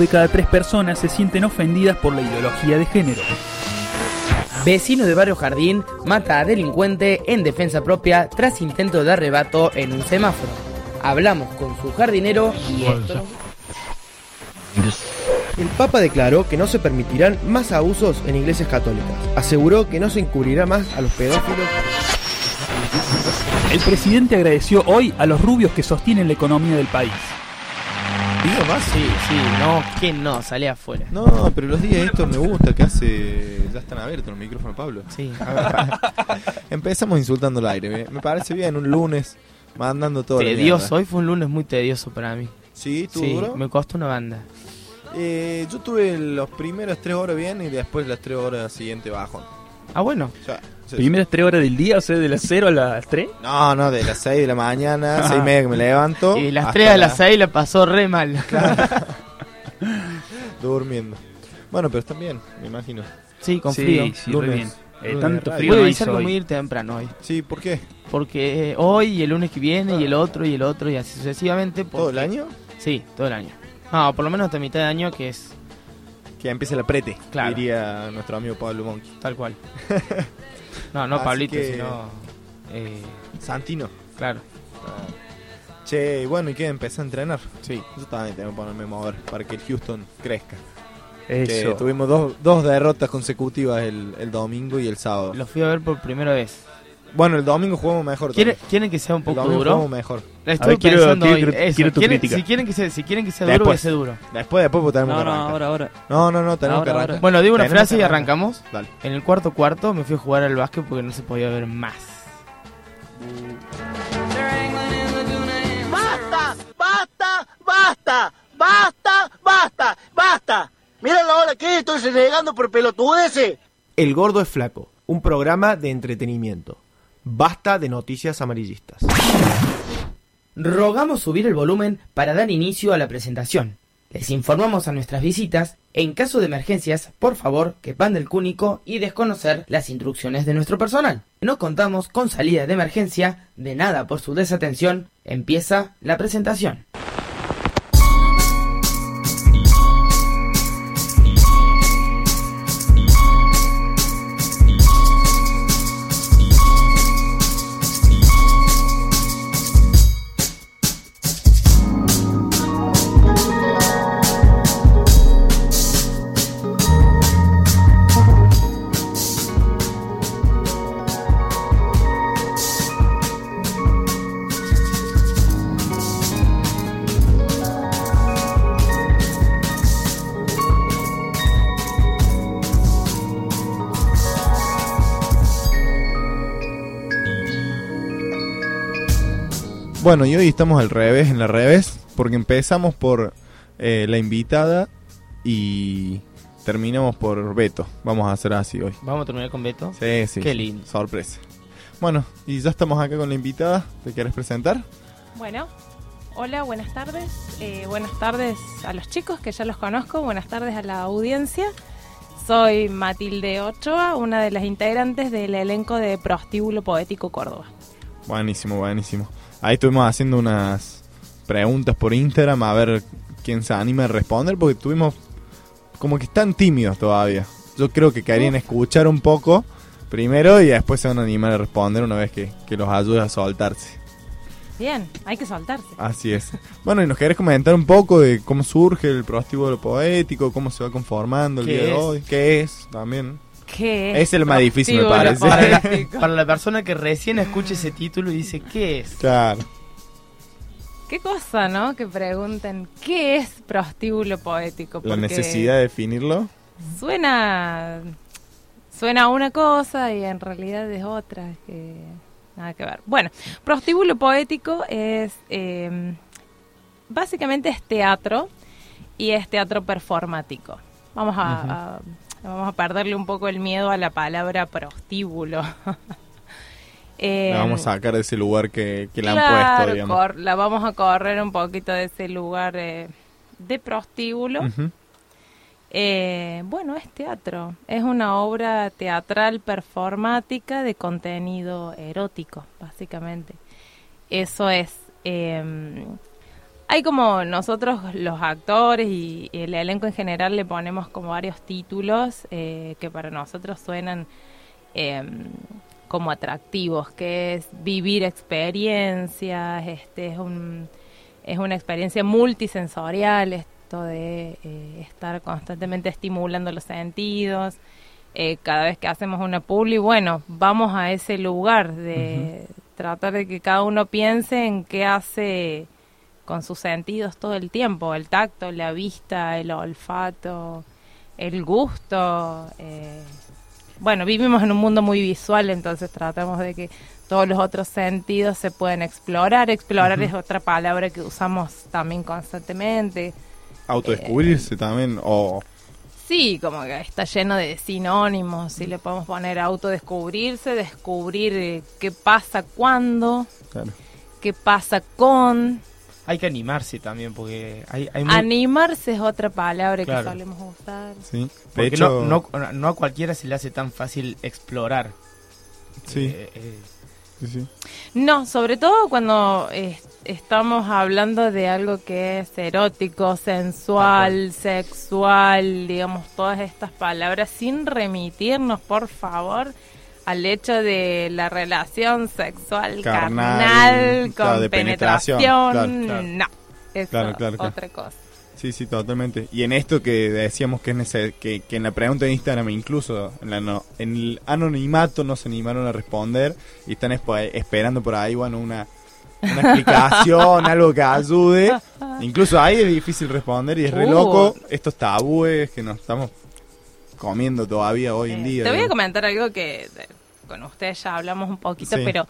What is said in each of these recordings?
De cada tres personas se sienten ofendidas por la ideología de género. Vecino de Barrio Jardín mata a delincuente en defensa propia tras intento de arrebato en un semáforo. Hablamos con su jardinero y esto... El Papa declaró que no se permitirán más abusos en iglesias católicas. Aseguró que no se encubrirá más a los pedófilos. El presidente agradeció hoy a los rubios que sostienen la economía del país. Sí, sí, no, que no, salí afuera. No, pero los días estos me gusta que hace. Ya están abiertos los micrófonos, Pablo. Sí. Empezamos insultando el aire. Me, me parece bien un lunes mandando todo. Tedioso, hoy fue un lunes muy tedioso para mí. Sí, tú Sí, duro. me costó una banda. Eh, yo tuve los primeros tres horas bien y después las tres horas siguientes bajón. Ah, bueno. O sea, sí, Primeras tres horas del día, o sea, de las 0 a las 3. No, no, de las 6 de la mañana, seis y media que me levanto. Y las hasta 3 a la- las 6 la pasó re mal. Durmiendo. Bueno, pero están bien, me imagino. Sí, con sí, frío. sí, Lunes. re bien. Eh, tanto frío Voy a avisar ir temprano hoy. Sí, ¿por qué? Porque eh, hoy y el lunes que viene y el otro y el otro y así sucesivamente. ¿Todo el año? Sí, todo el año. No, por lo menos hasta mitad de año que es Que empiece la prete, Claro. diría nuestro amigo Pablo Monkey. tal cual. No, no Así Pablito, que- sino... eh, Santino. claro, Che, bueno, ¿y qué? Empecé a entrenar. sí. Yo también tengo que ponerme a mover para que el Houston crezca. Que Eso. tuvimos dos, dos derrotas consecutivas el, el domingo y el sábado. Lo fui a ver por primera vez. Bueno, el domingo jugamos mejor. ¿Quiere- también. ¿Quieren que sea un El poco domingo duro? jugamos mejor. Quiero- pensando quiero- hoy. quiero- Eso, quiero tu ¿quieren- crítica. Si quieren que sea, si quieren que sea duro, Después. que sea duro. Después, después pues, tenemos No, que no, ahora, ahora. No, no, no, tenemos Ahora, que arrancar. ahora. Bueno, digo una Tenemos frase y arrancamos. Dale. En el cuarto cuarto me fui a jugar al básquet porque no se podía ver más. ¡Basta! ¡Basta! ¡Basta! ¡Basta! ¡Basta! ¡Basta! Mira la hora que estoy renegando por pelotudeces. El Gordo es Flaco, un programa de entretenimiento. Basta de noticias amarillistas. Rogamos subir el volumen para dar inicio a la presentación. Les informamos a nuestras visitas, en caso de emergencias, por favor, que pan del cúnico y desconocer las instrucciones de nuestro personal. No contamos con salida de emergencia, de nada por su desatención, empieza la presentación. Bueno, y hoy estamos al revés, en la revés, porque empezamos por eh, la invitada y terminamos por Beto. Vamos a hacer así hoy. Vamos a terminar con Beto. Sí, sí. Qué lindo. Sorpresa. Bueno, y ya estamos acá con la invitada. ¿Te quieres presentar? Bueno, hola, buenas tardes. Eh, buenas tardes a los chicos que ya los conozco. Buenas tardes a la audiencia. Soy Matilde Ochoa, una de las integrantes del elenco de Prostíbulo Poético Córdoba. Buenísimo, buenísimo. Ahí estuvimos haciendo unas preguntas por Instagram a ver quién se anima a responder, porque tuvimos como que están tímidos todavía. Yo creo que querían escuchar un poco primero y después se van a animar a responder una vez que, que los ayude a soltarse. Bien, hay que soltarse. Así es. Bueno, y nos querés comentar un poco de cómo surge el prostíbulo poético, cómo se va conformando el ¿Qué día de hoy, qué es también. ¿Qué Es el más difícil, me parece. Para, la persona que recién escuche ese título y dice, ¿qué es? Claro. Qué cosa, ¿no? Que pregunten, ¿qué es prostíbulo poético? La Porque necesidad de definirlo. Suena, suena una cosa y en realidad es otra, que nada que ver. Bueno, prostíbulo poético es, eh, básicamente es teatro y es teatro performático. Vamos a, a- vamos a perderle un poco el miedo a la palabra prostíbulo. Eh, La vamos a sacar de ese lugar que, que la han claro, puesto, digamos. la vamos a correr un poquito de ese lugar eh, de prostíbulo. Eh, bueno, es teatro. Es una obra teatral performática de contenido erótico, básicamente. Eso es. Hay como nosotros los actores y el elenco en general le ponemos como varios títulos eh, que para nosotros suenan eh, como atractivos, que es vivir experiencias, este es un es una experiencia multisensorial esto de eh, estar constantemente estimulando los sentidos. Eh, cada vez que hacemos una publi, bueno, vamos a ese lugar de tratar de que cada uno piense en qué hace con sus sentidos todo el tiempo, el tacto, la vista, el olfato, el gusto. eh, bueno, vivimos en un mundo muy visual, entonces tratamos de que todos los otros sentidos se pueden explorar. Explorar es otra palabra que usamos también constantemente. Autodescubrirse también, o Sí, como que está lleno de sinónimos, si le podemos poner autodescubrirse, descubrir eh, qué pasa claro. qué pasa con. Hay que animarse también, porque hay, hay muy- Animarse es otra palabra Claro. que solemos usar. Sí. De porque hecho, no, no, no a cualquiera se le hace tan fácil explorar. sí, Eh, eh, sí, sí. No, sobre todo cuando eh, estamos hablando de algo que es erótico, sensual, sexual, digamos, todas estas palabras, sin remitirnos, por favor, al hecho de la relación sexual Carnal, carnal, con de penetración. penetración, claro, claro. No, eso Claro, claro, otra cosa. Sí, sí, totalmente. Y en esto que decíamos que es que, que en la pregunta de Instagram, incluso en, la no- en el anonimato, no se animaron a responder y están esperando por ahí, bueno, una, una explicación, algo que ayude. Incluso ahí es difícil responder y es re Uh. loco estos tabúes que nos estamos comiendo todavía hoy en Eh, día. Te voy a comentar algo que con ustedes ya hablamos un poquito, Sí. pero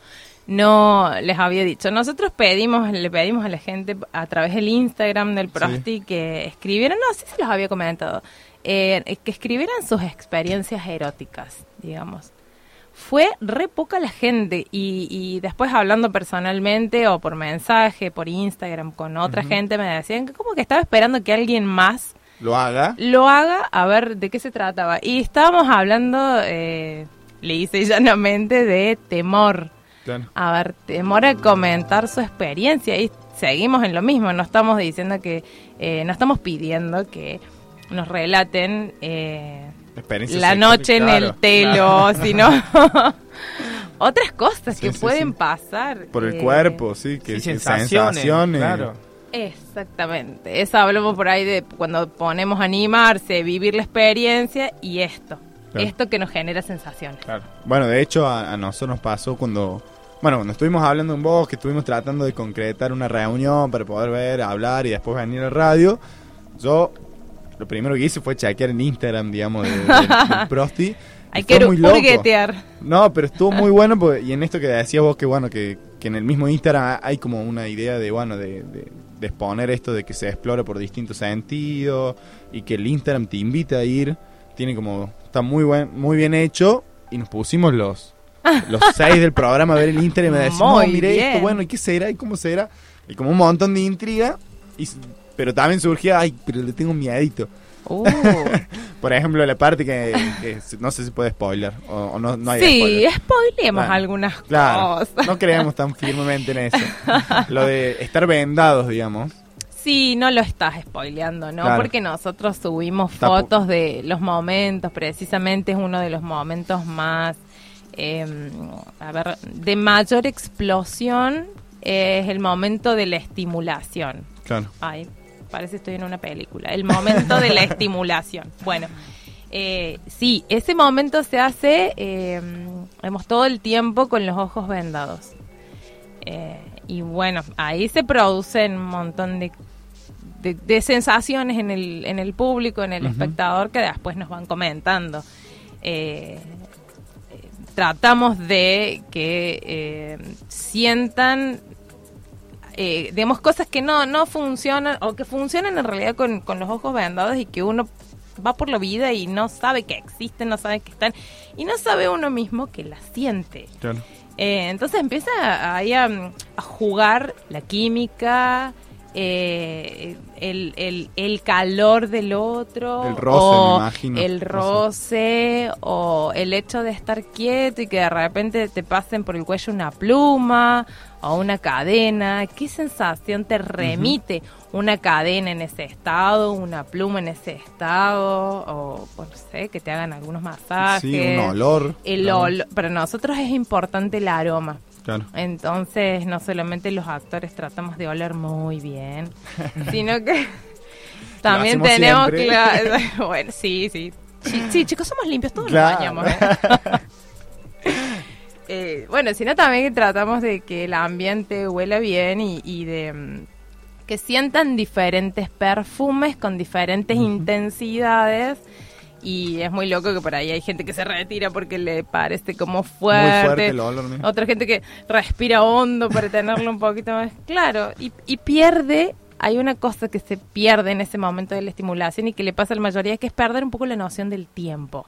no les había dicho. Nosotros pedimos, le pedimos a la gente a través del Instagram del Prosti que escribieran, no sé si los había comentado, eh, que escribieran sus experiencias eróticas, digamos. Fue re poca la gente y, y después hablando personalmente o por mensaje, por Instagram con otra gente me decían que como que estaba esperando que alguien más Lo haga. lo haga a ver de qué se trataba. Y estábamos hablando, eh, le hice llanamente, de temor. Claro. A ver, temor a comentar su experiencia. Y seguimos en lo mismo, no estamos diciendo que, eh, no estamos pidiendo que nos relaten eh, Experiencia la sexual, noche en el telo, sino otras cosas Sí, que sí, pueden sí. pasar. Por el eh, cuerpo, sí, que sí, que sensaciones, claro. Exactamente. Eso hablamos por ahí de cuando ponemos animarse, vivir la experiencia y esto. Claro. Esto que nos genera sensaciones. Claro. Bueno, de hecho, a, a nosotros nos pasó cuando. Bueno, cuando estuvimos hablando en voz, que estuvimos tratando de concretar una reunión para poder ver, hablar y después venir a radio, yo lo primero que hice fue chequear en Instagram, digamos, de- del, del Prosti. Hay que muy loco. No, pero estuvo muy bueno porque- y en esto que decías vos que bueno que, que en el mismo Instagram hay como una idea de bueno de, de- de exponer esto de que se explora por distintos sentidos y que el Instagram te invita a ir, tiene como está muy buen muy bien hecho y nos pusimos los los seis del programa a ver el Instagram y me Muy no, mire esto, bueno, ¿y qué será? ¿Y cómo será? Y como un montón de intriga, y, pero también surgía, ay, pero le tengo miedito. Uh. Por ejemplo, la parte que, no sé si puede spoiler, o, o no, no hay sí, spoiler. spoilemos Claro. algunas Claro, cosas. no creemos tan firmemente en eso. Lo de estar vendados, digamos. Sí, no lo estás spoileando, ¿no? Claro. Porque nosotros subimos Está fotos de los momentos, precisamente es uno de los momentos más, eh, a ver, de mayor explosión, eh, es el momento de la estimulación. Claro. Ay, parece estoy en una película. El momento de la estimulación. Bueno, eh, sí, ese momento se hace, eh, vemos todo el tiempo con los ojos vendados. Eh, y bueno, ahí se producen un montón de, de, de sensaciones en el, en el público, en el espectador, que después nos van comentando. Eh, tratamos de que sientan eh, digamos, cosas que no, no funcionan o que funcionan en realidad con, con los ojos vendados y que uno va por la vida y no sabe que existen, no sabe que están y no sabe uno mismo que las siente. Claro. Eh, entonces empieza ahí a, a jugar la química, eh, el, el, el calor del otro, El roce, o me imagino. el roce, o el hecho de estar quieto y que de repente te pasen por el cuello una pluma o una cadena. ¿Qué sensación te remite una cadena en ese estado, una pluma en ese estado, o pues, no sé, que te hagan algunos masajes? Sí, un olor. El Claro. ol- para nosotros es importante el aroma. Claro. Entonces, no solamente los actores tratamos de oler muy bien, sino que también tenemos bueno, sí, sí. Sí, sí, chicos, somos limpios, todos Claro. nos bañamos. ¿eh? Eh, bueno, sino también que tratamos de que el ambiente huela bien y, y de mm, que sientan diferentes perfumes con diferentes intensidades. Y es muy loco que por ahí hay gente que se retira porque le parece como fuerte. Fuerte el olor. ¿no? Otra gente que respira hondo para tenerlo un poquito más claro. Y, y pierde, hay una cosa que se pierde en ese momento de la estimulación y que le pasa a la mayoría, que es perder un poco la noción del tiempo.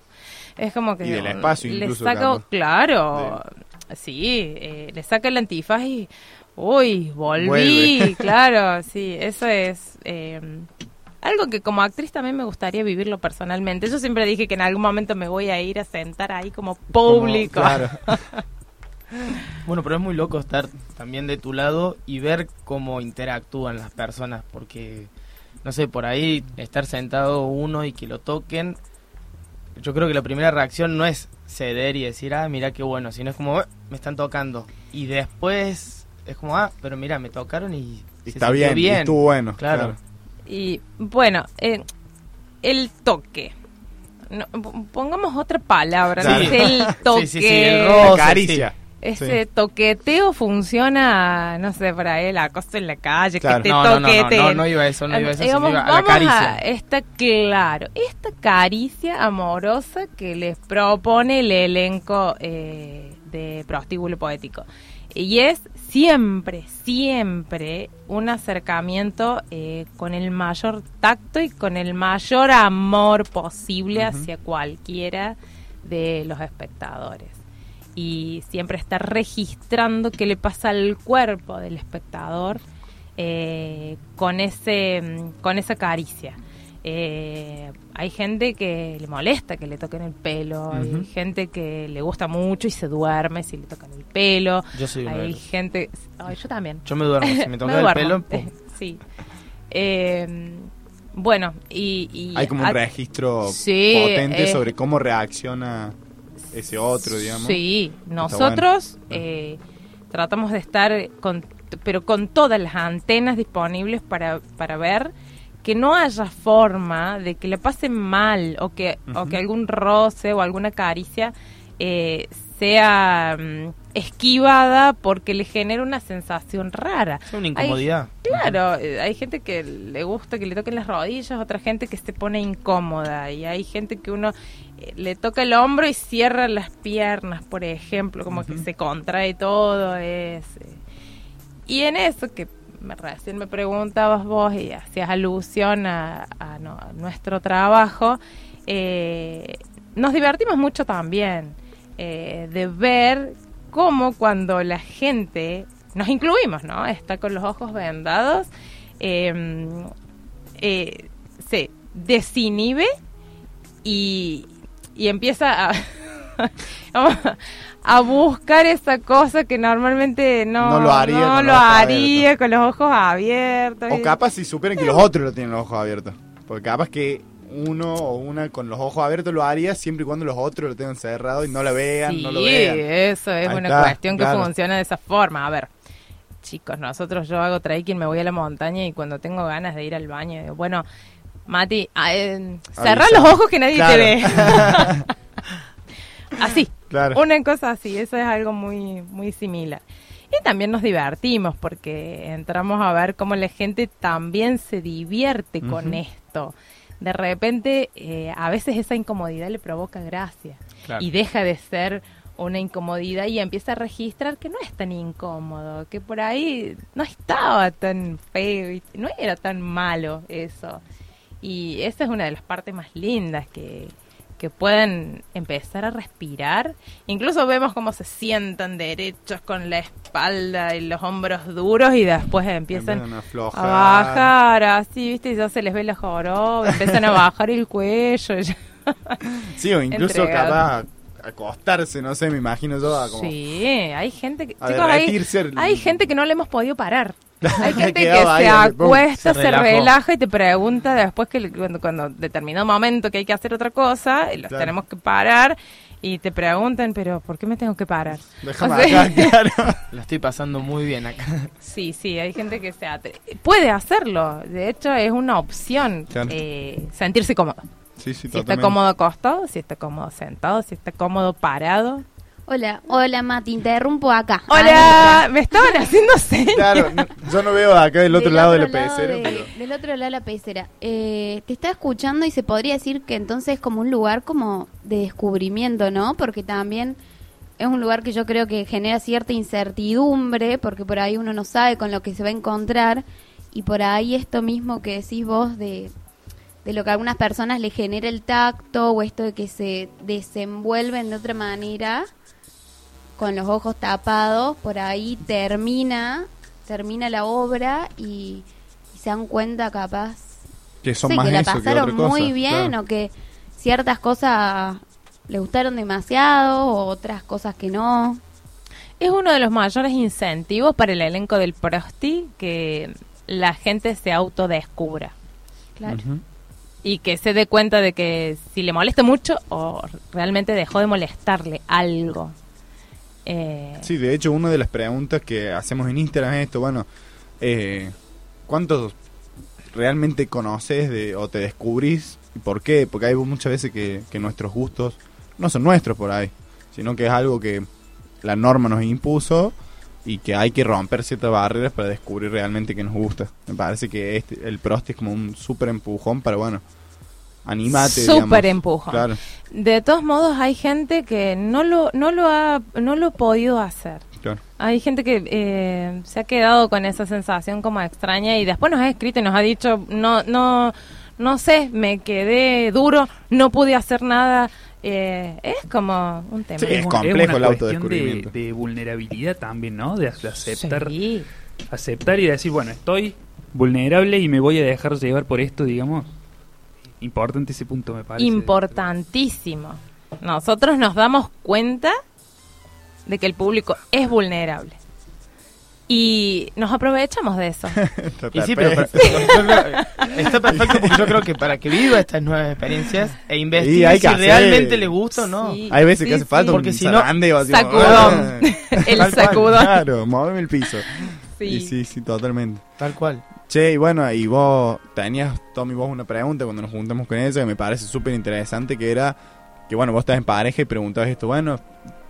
Es como que... Y del espacio le incluso, capaz. claro, sí, eh, le saca el antifaz y... Uy, volví, Vuelve. claro, sí, eso es... eh, algo que como actriz también me gustaría vivirlo personalmente. Yo siempre dije que en algún momento me voy a ir a sentar ahí como Como- público. claro. Bueno, pero es muy loco estar también de tu lado y ver cómo interactúan las personas, porque, no sé, por ahí estar sentado uno y que lo toquen, yo creo que la primera reacción no es ceder y decir, ah, mira qué bueno, sino es como, "Eh, me están tocando. Y después es como, ah, pero mira, me tocaron y... se Está bien, y estuvo bueno. Claro. Y bueno, eh, el toque. No, pongamos otra palabra, no Sí. es el toque. Sí, sí, sí, el roce, caricia. Ese toqueteo funciona, no sé, por ahí, la cosa en la calle, Claro. que te No, no, no, no, toqueteen. no, no iba a eso, no iba a eso, sino Digamos, iba a la caricia. Está claro, esta caricia amorosa que les propone el elenco eh, de Prostíbulo Poético. Y es siempre, siempre un acercamiento eh, con el mayor tacto y con el mayor amor posible hacia cualquiera de los espectadores. Y siempre estar registrando qué le pasa al cuerpo del espectador eh, con ese mm, con esa caricia. Eh, hay gente que le molesta que le toquen el pelo, hay gente que le gusta mucho y se duerme si le tocan el pelo. Yo soy Hay gente, yo también. Yo me duermo, si me toca Me el duermo, pelo, pum. sí. Eh, bueno, y, y Hay como un registro Sí, potente eh. sobre cómo reacciona ese otro, digamos. Sí, nosotros bueno. eh, tratamos de estar con, pero con todas las antenas disponibles para, para ver que no haya forma de que le pase mal o que, o que algún roce o alguna caricia eh, sea mm, esquivada porque le genera una sensación rara. Es una incomodidad. Claro, eh, hay gente que le gusta que le toquen las rodillas, otra gente que se pone incómoda y hay gente que uno eh, le toca el hombro y cierra las piernas, por ejemplo, como que se contrae todo. Es, eh, y en eso que me, recién me preguntabas vos y hacías alusión a, nuestro trabajo, eh, nos divertimos mucho también eh, de ver cómo cuando la gente, nos incluimos, ¿no? Está con los ojos vendados, eh, eh, se desinhibe y, y empieza a, a buscar esa cosa que normalmente no, No lo haría no con lo los ojos haría con los ojos abiertos. O capaz si supieran que los otros lo tienen los ojos abiertos. Porque capaz que uno o una con los ojos abiertos lo haría siempre y cuando los otros lo tengan cerrado y no lo vean, sí, no lo vean. eso es Ahí una está, cuestión que funciona de esa forma. A ver, chicos, nosotros yo hago trekking, me voy a la montaña y cuando tengo ganas de ir al baño, digo, bueno, Mati, ah, eh, los ojos que nadie Claro. te ve. así, Claro. una cosa así, eso es algo muy, muy similar. Y también nos divertimos porque entramos a ver cómo la gente también se divierte con esto. De repente, eh, a veces esa incomodidad le provoca gracia Claro. y deja de ser una incomodidad y empieza a registrar que no es tan incómodo, que por ahí no estaba tan feo, y no era tan malo eso. Y esa es una de las partes más lindas que, que pueden empezar a respirar. Incluso vemos cómo se sientan derechos con la espalda y los hombros duros y después empiezan, a bajar, así, ¿viste? Y ya se les ve la joroba, empiezan a bajar el cuello. Sí, o incluso capaz acostarse, no sé, me imagino yo como Sí, hay gente que... chicos, hay gente que no le hemos podido parar. Hay gente que se ahí, acuesta, se relaja y te pregunta después que le- cuando, cuando determinado momento que hay que hacer otra cosa, y los Claro. tenemos que parar y te preguntan, pero ¿por qué me tengo que parar? Déjame O sea- acá, claro. La estoy pasando muy bien acá. Sí, sí, hay gente que se atre- puede hacerlo. De hecho, es una opción Claro. eh, sentirse cómodo. Sí, sí, Si está cómodo acostado, si está cómodo sentado, si está cómodo parado. Hola, hola Mati, interrumpo acá. Hola, me estaban haciendo señas. Claro, no- yo no veo acá del otro Del lado de la lado pecera, de- pero Del otro lado de la pecera. Eh, te estaba escuchando y se podría decir que entonces es como un lugar como de descubrimiento, ¿no? Porque también es un lugar que yo creo que genera cierta incertidumbre, porque por ahí uno no sabe con lo que se va a encontrar, y por ahí esto mismo que decís vos de, de lo que a algunas personas le genera el tacto, o esto de que se desenvuelven de otra manera, con los ojos tapados, por ahí termina, termina la obra y, y se dan cuenta capaz que son sí, más que la eso que pasaron cosa. muy bien claro. o que ciertas cosas le gustaron demasiado o otras cosas que no. Es uno de los mayores incentivos para el elenco del Prosti que la gente se autodescubra Claro. Y que se dé cuenta de que si le molesta mucho o realmente dejó de molestarle algo. Eh, Sí, de hecho, una de las preguntas que hacemos en Instagram es esto, bueno, eh, ¿cuántos realmente conoces de, o te descubrís? ¿Y por qué? Porque hay muchas veces que, nuestros gustos no son nuestros por ahí, sino que es algo que la norma nos impuso y que hay que romper ciertas barreras para descubrir realmente que nos gusta. Me parece que este, el Prosti es como un súper empujón para, bueno, animate. Súper empujón. Claro, De todos modos, hay gente que no lo, no lo ha, no lo ha podido hacer. claro. Hay gente que eh, se ha quedado con esa sensación como extraña y después nos ha escrito y nos ha dicho, no, no, no sé, me quedé duro, no pude hacer nada. Eh, es como un tema. Sí, es complejo una el cuestión de, autodescubrimiento. de vulnerabilidad también, ¿no? De, de aceptar, Sí. aceptar y decir, bueno, estoy vulnerable y me voy a dejar llevar por esto, digamos. Importante ese punto, me parece. Importantísimo. Nosotros nos damos cuenta de que el público es vulnerable. Y nos aprovechamos de eso. Está Y sí, pero está perfecto porque yo creo que para que viva estas nuevas experiencias e investigue hay que si hacer- realmente le gusta o no. Sí. Hay veces que hace falta sí. un Porque si no- Sacudón. ah, El sacudón. Claro, moveme el piso. Sí. Y sí, sí, totalmente. Tal cual. Che, y bueno, y vos tenías, Tommy, vos una pregunta cuando nos juntamos con ella que me parece súper interesante, que era que, bueno, vos estás en pareja y preguntabas esto, bueno,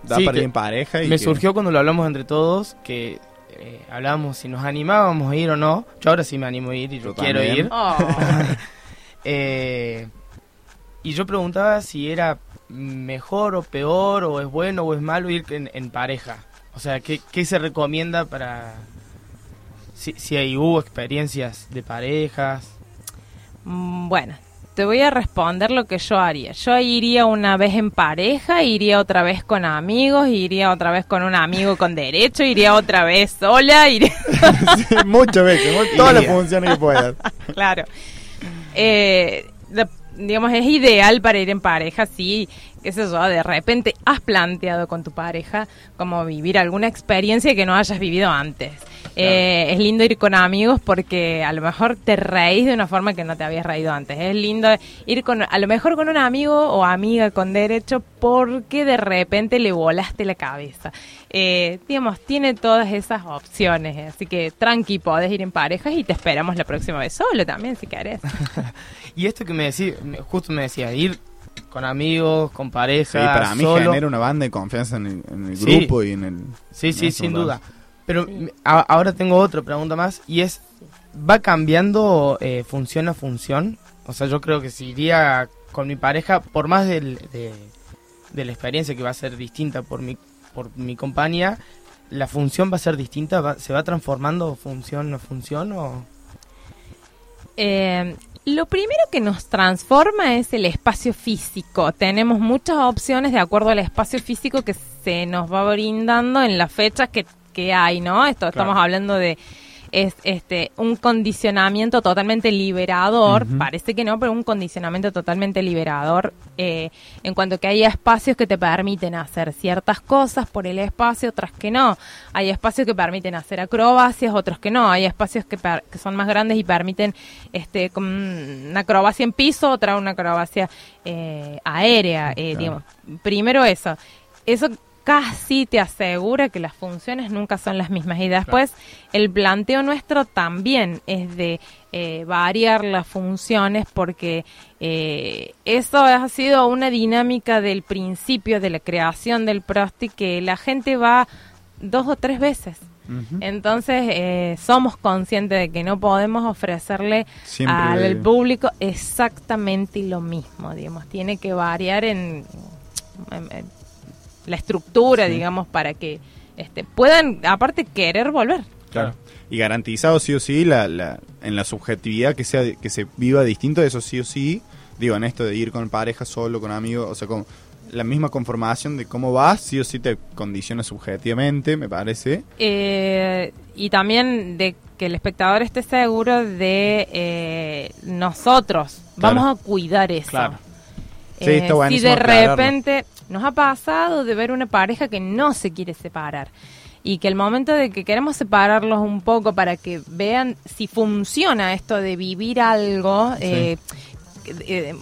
da Sí, para ir en pareja y Me que- surgió cuando lo hablamos entre todos que eh, hablábamos si nos animábamos a ir o no. Yo ahora sí me animo a ir y yo Yo quiero también. ir. Oh. Eh, y yo preguntaba si era mejor o peor, o es bueno o es malo ir en, en pareja. O sea, ¿qué, qué se recomienda para... Si, si hay, hubo experiencias de parejas. Mm, Bueno, te voy a responder lo que yo haría. Yo iría una vez en pareja, iría otra vez con amigos, iría otra vez con un amigo con derecho, iría otra vez sola, iría... Sí, muchas veces, todas las funciones que puedas. claro. Eh, de- digamos, es ideal para ir en pareja, sí, qué sé yo, de repente has planteado con tu pareja como vivir alguna experiencia que no hayas vivido antes. Eh, es lindo ir con amigos porque a lo mejor te reís de una forma que no te habías reído antes. Es lindo ir con, a lo mejor con un amigo o amiga con derecho porque de repente le volaste la cabeza. Eh, digamos, tiene todas esas opciones. Así que tranqui, podés ir en parejas y te esperamos la próxima vez solo también si querés. Y esto que me decía, me- justo me decía, ir con amigos, con pareja, Sí, para mí solo. genera una banda de confianza en el, en el Sí. grupo y en el... Sí, sí, en sin duda. Pero me- a- ahora tengo otra pregunta más y es, ¿va cambiando eh, función a función? O sea, yo creo que si iría con mi pareja, por más del- de, de la experiencia que va a ser distinta por mi, por mi compañía, ¿la función va a ser distinta? ¿Va- ¿Se va transformando función a función o...? Eh, Lo primero que nos transforma es el espacio físico. Tenemos muchas opciones de acuerdo al espacio físico que se nos va brindando en las fechas que, que hay, ¿no? Esto estamos hablando de es este un condicionamiento totalmente liberador, parece que no, pero un condicionamiento totalmente liberador eh, en cuanto que hay espacios que te permiten hacer ciertas cosas por el espacio, otras que no. Hay espacios que permiten hacer acrobacias, otros que no. Hay espacios que, que son más grandes y permiten este una acrobacia en piso, otra una acrobacia eh, aérea, eh, digamos. Primero eso. Eso casi te asegura que las funciones nunca son las mismas. Y después el planteo nuestro también es de eh, variar las funciones porque eh, eso ha sido una dinámica del principio de la creación del Prosti que la gente va dos o tres veces. Entonces eh, somos conscientes de que no podemos ofrecerle al público exactamente lo mismo, digamos, tiene que variar en la estructura, digamos, para que este, puedan, aparte, querer volver. Claro. Y garantizado sí o sí la, la, en la subjetividad que sea que se viva distinto, eso sí o sí. Digo, en esto de ir con pareja, solo, con amigos, o sea, con la misma conformación de cómo vas, sí o sí te condiciona subjetivamente, me parece. Eh, y también de que el espectador esté seguro de eh, nosotros. Vamos a cuidar eso. Claro. Sí, está eh, si de repente, nos ha pasado de ver una pareja que no se quiere separar y que el momento de que queremos separarlos un poco para que vean si funciona esto de vivir algo, eh, eh,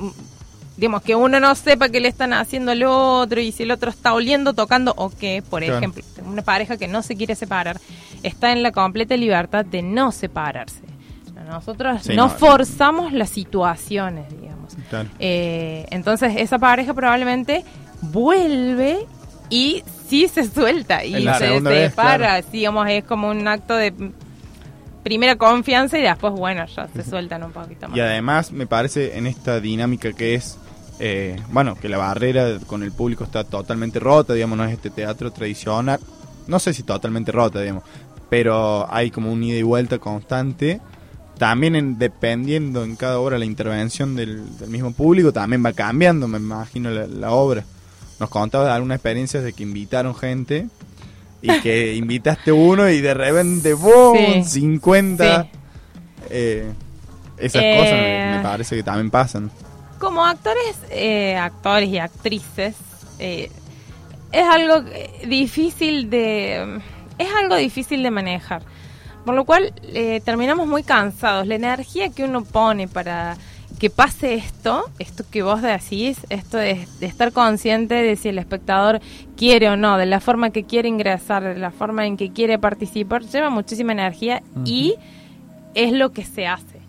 digamos, que uno no sepa qué le están haciendo al otro y si el otro está oliendo, tocando o qué, por ejemplo, una pareja que no se quiere separar, está en la completa libertad de no separarse. Nosotros no, forzamos las situaciones, digamos. Eh, entonces, esa pareja probablemente vuelve y sí se suelta y se separa, digamos, es como un acto de primera confianza y después, bueno, ya se sueltan un poquito más. Y además me parece en esta dinámica que es, eh, bueno, que la barrera con el público está totalmente rota, digamos, no es este teatro tradicional, no sé si totalmente rota, digamos, pero hay como un ida y vuelta constante. También en, dependiendo en cada obra la intervención del, mismo público, también va cambiando, me imagino, la obra nos contaba algunas experiencias de que invitaron gente y que invitaste uno y de repente ¡boom! 50. Eh, esas cosas me, eh, parece que también pasan. Como actores, eh, actores y actrices, es algo difícil de es algo difícil de manejar. Por lo cual terminamos muy cansados. La energía que uno pone para que pase esto, esto que vos decís, esto de, estar consciente de si el espectador quiere o no, de la forma que quiere ingresar, de la forma en que quiere participar, lleva muchísima energía y es lo que se hace.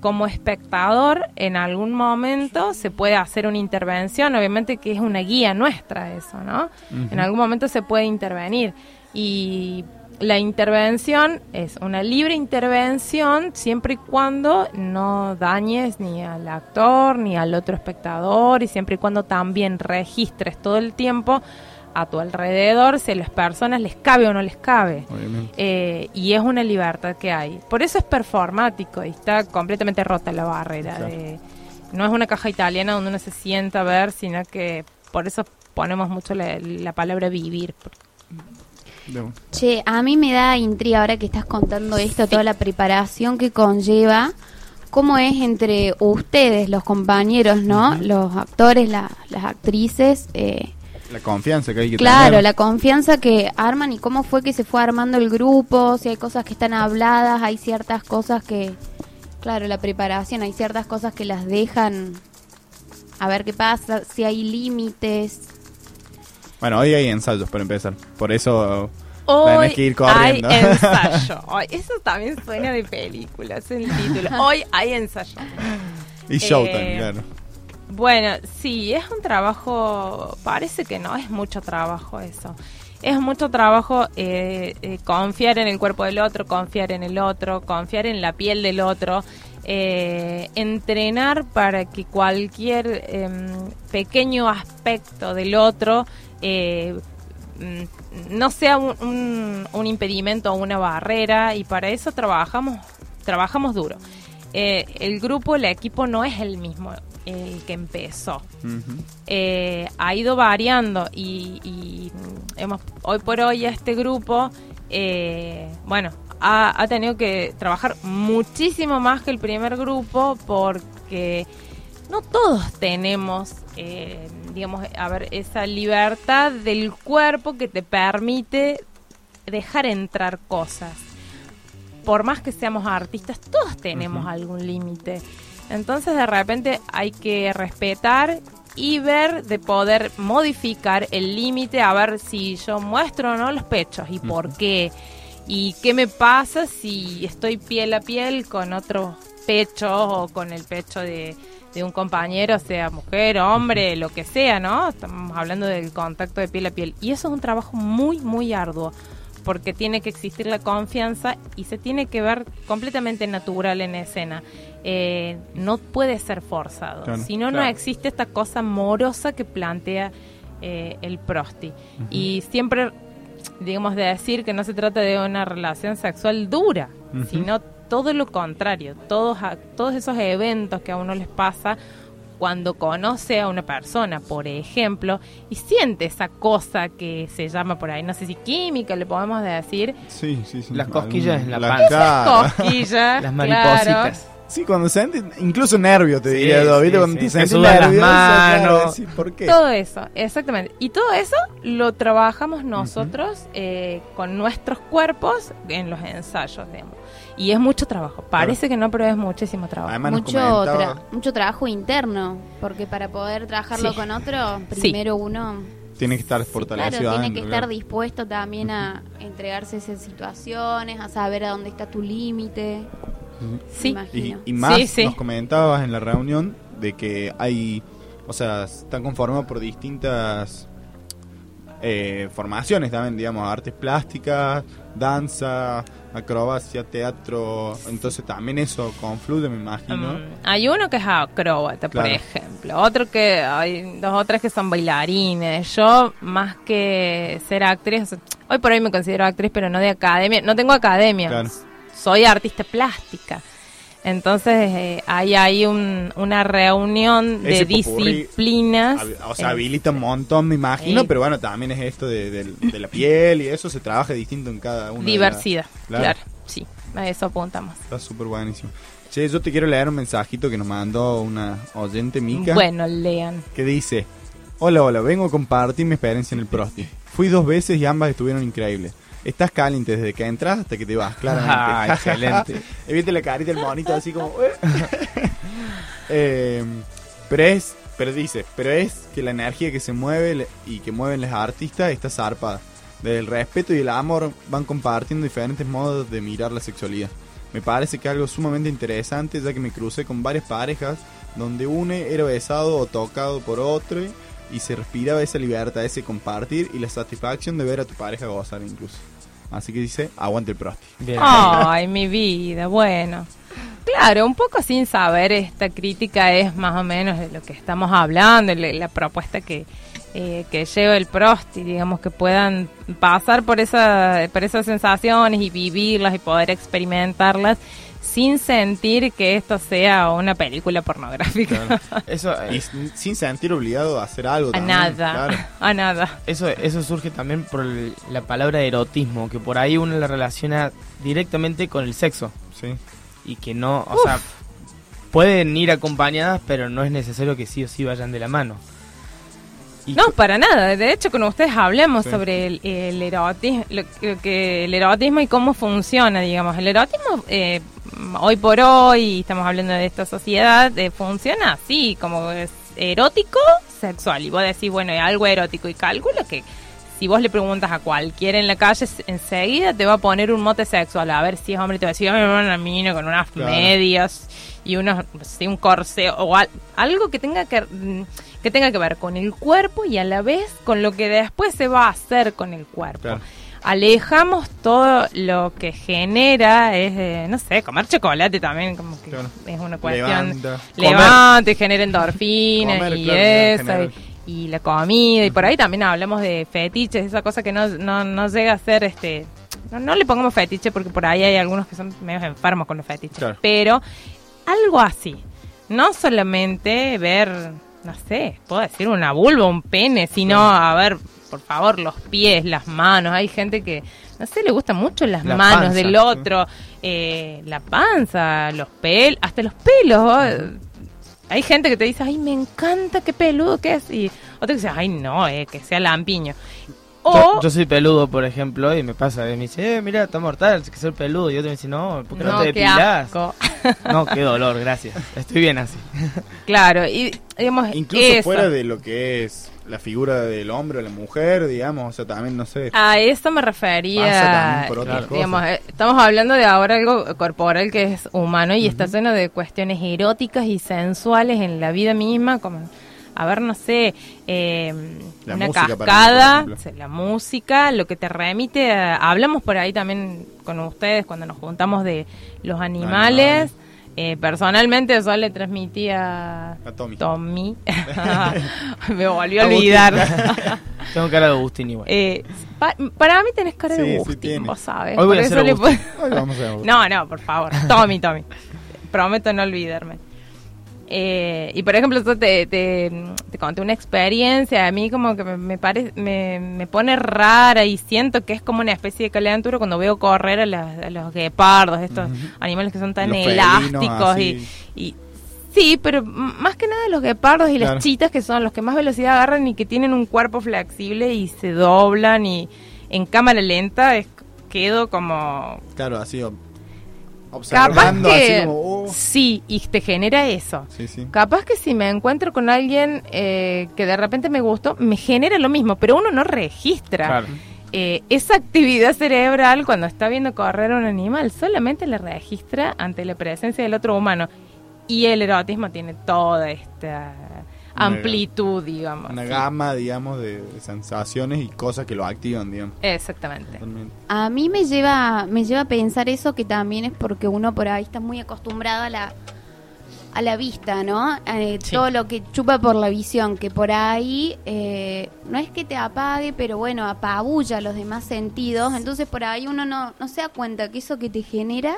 Como espectador, en algún momento se puede hacer una intervención, obviamente que es una guía nuestra eso, ¿no? En algún momento se puede intervenir y la intervención es una libre intervención siempre y cuando no dañes ni al actor ni al otro espectador y siempre y cuando también registres todo el tiempo a tu alrededor si a las personas les cabe o no les cabe. Eh, y es una libertad que hay. Por eso es performático y está completamente rota la barrera. no es una caja italiana donde uno se sienta a ver, sino que por eso ponemos mucho la, la palabra vivir. Che, a mí me da intriga ahora que estás contando esto, toda la preparación que conlleva. ¿Cómo es entre ustedes, los compañeros, no? Los actores, las actrices. Eh, la confianza que hay que Claro, la confianza que arman y cómo fue que se fue armando el grupo, si hay cosas que están habladas, hay ciertas cosas que, claro, la preparación, hay ciertas cosas que las dejan a ver qué pasa, si hay límites. Bueno, hoy hay ensayos para empezar. Por eso Hoy que ir corriendo. hay ensayo. eso también suena de película, es el título. Hoy hay ensayo. Y Showtime, eh, claro. Bueno, sí, es un trabajo, parece que no, es mucho trabajo eso. Es mucho trabajo eh, eh, confiar en el cuerpo del otro, confiar en el otro, confiar en la piel del otro. entrenar para que cualquier em, pequeño aspecto del otro eh, mm, no sea un, un, impedimento o una barrera y para eso trabajamos, trabajamos duro. eh, el grupo, el equipo no es el mismo el que empezó. Eh, ha ido variando y, y, hemos, hoy por hoy este grupo, eh, bueno, ha, ha tenido que trabajar muchísimo más que el primer grupo porque no todos tenemos, eh, digamos, a ver, esa libertad del cuerpo que te permite dejar entrar cosas. Por más que seamos artistas, todos tenemos algún límite. Entonces, de repente, hay que respetar y ver de poder modificar el límite, a ver si yo muestro o no los pechos y por qué. Y qué me pasa si estoy piel a piel con otros pechos o con el pecho de, de un compañero, sea mujer, hombre, lo que sea, ¿no? Estamos hablando del contacto de piel a piel. Y eso es un trabajo muy, muy arduo, porque tiene que existir la confianza y se tiene que ver completamente natural en escena. Eh, no puede ser forzado. Claro, si no, no existe esta cosa morosa que plantea eh, el prosti. Y siempre, digamos, de decir que no se trata de una relación sexual dura, sino todo lo contrario. Todos, a- todos esos eventos que a uno les pasa cuando conoce a una persona, por ejemplo, y siente esa cosa que se llama por ahí, no sé si química le podemos decir, Sí, sí, sí. Las cosquillas en la La panza. cara. cosquilla, Las claro. maripositas. Sí, cuando se siente, incluso nervio te Sí, diría sí, cuando sí, te te sientes las claro, manos. ¿por qué? Todo eso, exactamente. Y todo eso lo trabajamos nosotros eh, con nuestros cuerpos en los ensayos, digamos. Y es mucho trabajo. Parece que no, pero es muchísimo trabajo. Además mucho, tra- mucho trabajo interno, porque para poder trabajarlo Sí. con otro, Sí. primero uno tiene que estar claro, fortalecido tiene que estar dispuesto también a entregarse a esas situaciones, a saber a dónde está tu límite. Sí. Y, y más Sí, sí. nos comentabas en la reunión de que hay, o sea, están conformados por distintas eh, formaciones también, digamos, artes plásticas, danza, acrobacia, teatro, entonces también eso confluye, me imagino. Mm, hay uno que es acróbata, por ejemplo. Otro que hay dos o tres que son bailarines. Yo, más que ser actriz, hoy por hoy me considero actriz, pero no de academia. No tengo academia. Claro. Soy artista plástica. Entonces, eh, hay ahí un- una reunión de Ese disciplinas. O sea, habilita un montón, me imagino, pero bueno, también es esto de, la piel y eso se trabaja distinto en cada uno. diversidad. la- Claro. sí. A eso apuntamos. Está súper buenísimo. Che, yo te quiero leer un mensajito que nos mandó una oyente Mica. Bueno, lean. que dice, hola, hola, vengo a compartir mi experiencia en el Prosti. Fui dos veces y ambas estuvieron increíbles. Estás caliente desde que entras hasta que te vas, claramente. Ah, excelente. Y viste la carita del monito así como... Eh, pero es, pero dice, pero es que la energía que se mueve y que mueven los artistas está zarpada. Desde el respeto y el amor van compartiendo diferentes modos de mirar la sexualidad. Me parece que algo sumamente interesante ya que me crucé con varias parejas donde uno era besado o tocado por otro y se respiraba esa libertad, ese compartir y la satisfacción de ver a tu pareja gozar incluso. Así que dice, aguante el prosti. Bien. Ay, mi vida, bueno. Claro, un poco sin saber, esta crítica es más o menos de lo que estamos hablando, la, la propuesta que, eh, que lleva el Prosti, digamos, que puedan pasar por, esa, por esas sensaciones y vivirlas y poder experimentarlas sin sentir que esto sea una película pornográfica. Eso, Y eh, sin sentir obligado a hacer algo. A también, nada, claro. a nada. eso, eso surge también por el- la palabra erotismo, que por ahí uno la relaciona directamente con el sexo. Sí. Y que no, o sea, pueden ir acompañadas, pero no es necesario que sí o sí vayan de la mano. Y No, para nada. De hecho, con ustedes hablemos Sí. sobre el, el erotismo, lo, lo que el erotismo y cómo funciona, digamos. El erotismo, eh, hoy por hoy, estamos hablando de esta sociedad, eh, funciona así, como es erótico, sexual. Y vos decís, bueno, es algo erótico. Y calculo que si vos le preguntas a cualquiera en la calle, enseguida te va a poner un mote sexual. A ver si es hombre, te va a decir, "Ay, una mina con unas Claro. medias y unos, sí, un corseo o al- algo que tenga que, mm, que tenga que ver con el cuerpo y a la vez con lo que después se va a hacer con el cuerpo. Claro. Alejamos todo lo que genera, es, eh, no sé, comer chocolate también, como que Claro. es una cuestión. Levanta. Levante, genera endorfinas Comer, y claro, eso. Y, y la comida, y por ahí también hablamos de fetiches, esa cosa que no, no, no llega a ser este. No, no le pongamos fetiche porque por ahí hay algunos que son medio enfermos con los fetiches. Claro. Pero algo así. No solamente ver, no sé, puedo decir una vulva, un pene, sino, a ver, por favor, los pies, las manos. Hay gente que, no sé, le gustan mucho las La manos panza. del otro, eh, la panza, los pelos, hasta los pelos. Hay gente que te dice, ay, me encanta, qué peludo que es. Y otro que dice, ay, no, eh, que sea lampiño. O, Yo, yo soy peludo, por ejemplo, y me pasa, me dice, eh, mira, está mortal, que soy peludo. Y otro me dice, no, ¿por qué no, no, te qué depilás? asco. No, qué dolor, gracias. Estoy bien así. claro, y digamos, Incluso eso. fuera de lo que es la figura del hombre o la mujer, digamos, o sea, también, no sé. A eso me Pasa refería. también por otras eh, digamos, cosas. eh, estamos hablando de ahora algo corporal que es humano y está lleno de cuestiones eróticas y sensuales en la vida misma, como, a ver, no sé, eh, una música cascada, la música, lo que te remite, a- hablamos por ahí también con ustedes cuando nos juntamos de los animales. Eh, personalmente yo le transmití a A Tommy. Tommy. Me volvió a olvidar. Tengo cara de Agustín igual. Eh, pa- para mí tenés cara Sí, de sí Agustín, tiene. vos sabes. Hoy voy a ser le Hoy vamos a ver. No, no, por favor. Tommy, Tommy. Prometo no olvidarme. Eh, y por ejemplo, yo te, te, te conté una experiencia, a mí como que me, me, pare- me, me pone rara y siento que es como una especie de calentura cuando veo correr a, las- a los guepardos, estos animales que son tan Los felinos, elásticos y, sí, pero más que nada los guepardos y Claro. las chitas que son los que más velocidad agarran y que tienen un cuerpo flexible y se doblan y en cámara lenta es, quedo como Claro, así Capaz observando, que así como, oh. sí, y te genera eso. Sí, sí. Capaz que si me encuentro con alguien eh, que de repente me gustó, me genera lo mismo, pero uno no registra Claro. eh, esa actividad cerebral cuando está viendo correr a un animal, solamente la registra ante la presencia del otro humano. Y el erotismo tiene toda esta amplitud, digamos. Una Sí. gama, digamos, de, de sensaciones y cosas que lo activan, digamos. Exactamente. Totalmente. A mí me lleva, me lleva a pensar eso que también es porque uno por ahí está muy acostumbrado a la a la vista, ¿no? Eh, Sí. Todo lo que chupa por la visión, que por ahí eh, no es que te apague, pero bueno, apabulla los demás sentidos. Entonces por ahí uno no, no se da cuenta que eso que te genera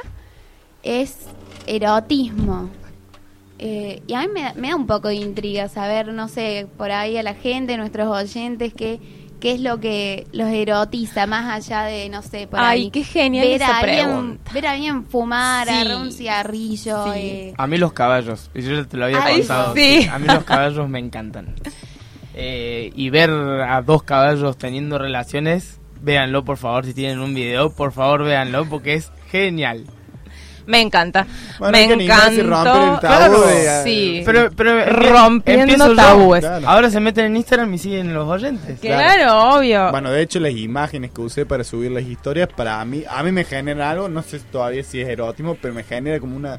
es erotismo. Eh, y a mí me, da- me da un poco de intriga saber, no sé, por ahí a la gente, nuestros oyentes, qué, qué es lo que los erotiza, más allá de, no sé, por Ay, ahí. qué genial ver esa a alguien, ver a alguien fumar, Sí. agarrar un cigarrillo. Sí. eh, A mí los caballos, y yo ya te lo había Ay, contado. sí. A mí los caballos me encantan. Eh, y ver a dos caballos teniendo relaciones, véanlo por favor, si tienen un video, por favor véanlo, porque es genial. Me encanta. Bueno, me tabú Claro, de- sí. Pero, pero Rompiendo tabúes. Claro. Ahora se meten en Instagram y siguen los oyentes. Claro, obvio. Bueno, de hecho, las imágenes que usé para subir las historias, para mí, a mí me genera algo, no sé todavía si es erótico, pero me genera como una...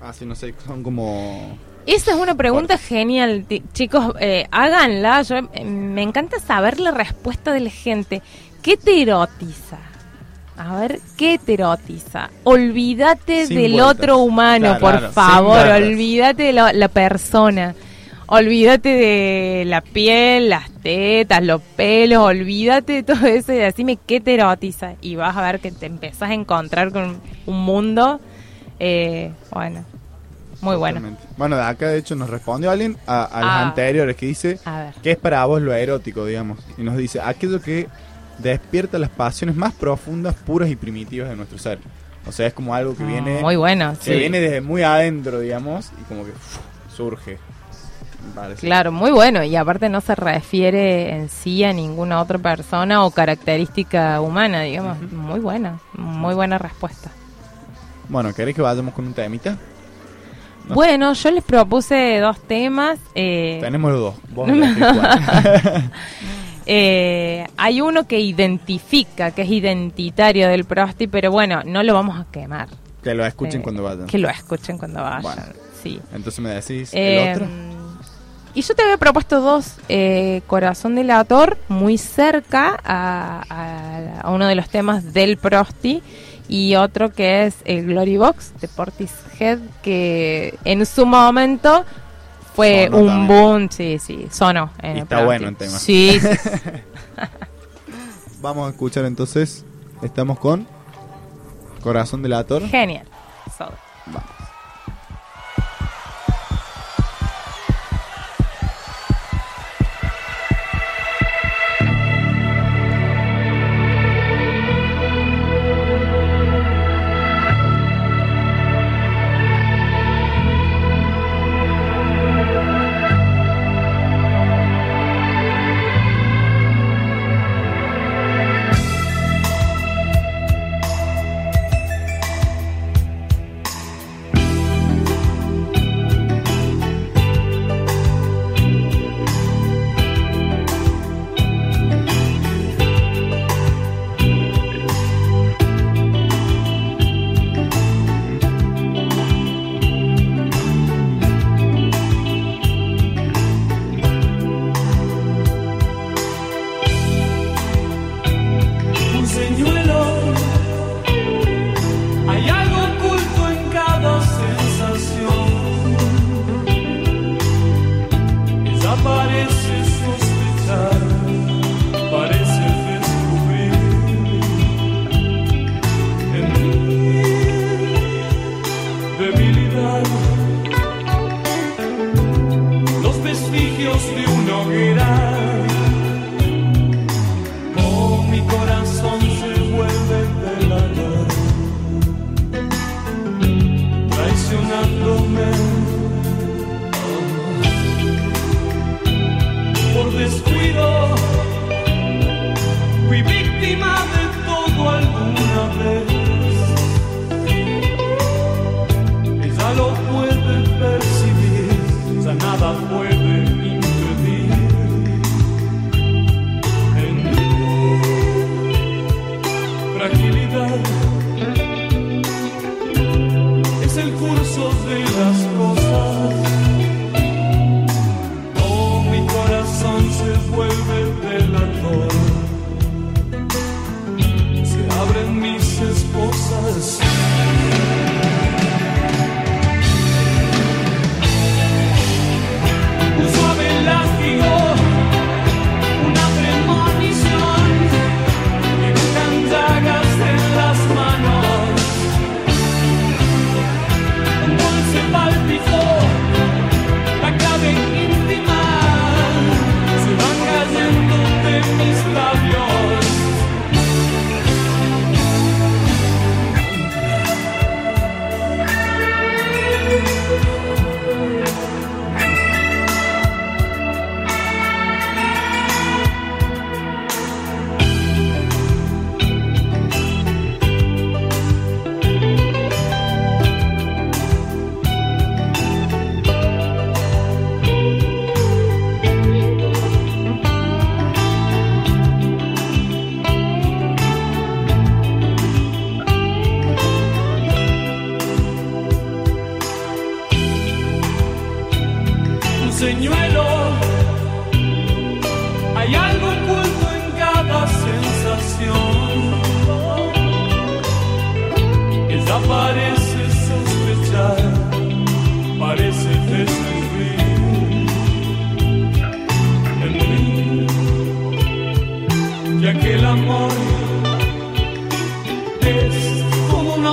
Así, no sé, son como... Esa es una pregunta genial, chicos. eh, háganla. Yo, eh, me encanta saber la respuesta de la gente. ¿Qué te erotiza? A ver, ¿qué te erotiza? Olvídate Sin del vueltas. otro humano, Claro, por claro, favor. Olvídate de la, la persona. Olvídate de la piel, las tetas, los pelos. Olvídate de todo eso y decime qué te erotiza. Y vas a ver que te empezás a encontrar con un mundo. eh, bueno, muy bueno. Bueno, de acá, de hecho, nos respondió alguien a, a Ah. anteriores que dice... A ver. ¿Qué es para vos lo erótico, digamos? Y nos dice, aquello que despierta las pasiones más profundas, puras y primitivas de nuestro ser. O sea, es como algo que viene, Muy bueno, que sí. viene desde muy adentro, digamos, y como que surge. parece. Claro, muy bueno. Y aparte no se refiere en sí a ninguna otra persona o característica humana, digamos. Muy buena, muy buena respuesta. Bueno, ¿querés que vayamos con un temita? No. Bueno, yo les propuse dos temas. eh, Tenemos los dos. Vos cuál. eh, hay uno que identifica, que es identitario del prosti, pero bueno, no lo vamos a quemar. que lo escuchen Eh, cuando vayan. Que lo escuchen cuando vayan. Bueno. Sí. Entonces me decís Eh, el otro. Y yo te había propuesto dos, eh, Corazón Delator, muy cerca a, a- a uno de los temas del Prosti, y otro que es el Glory Box de Portishead, que en su momento fue Sonó un también. boom, sí, sí, sonó. en Y el está bueno el tema. Sí, sí, sí. Vamos a escuchar entonces. Estamos con Corazón del Ator. genial. So, Vamos.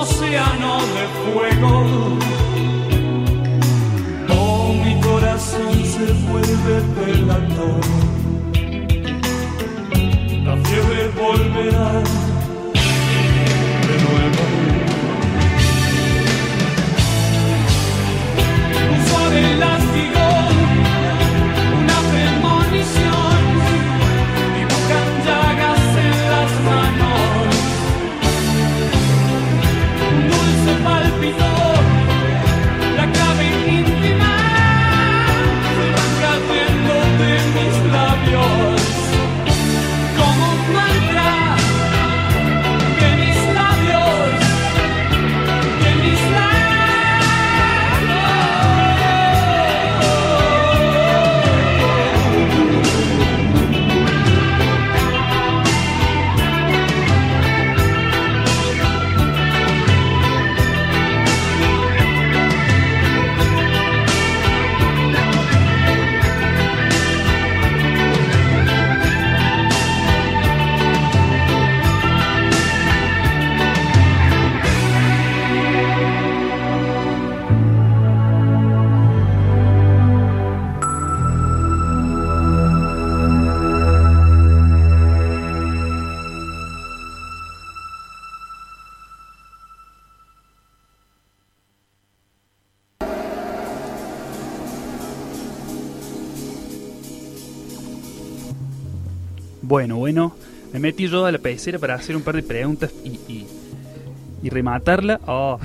Océano de fuego. Oh, mi corazón se vuelve delator. La fiebre volverá metí yo a la pecera para hacer un par de preguntas y, y, y rematarla. Oh,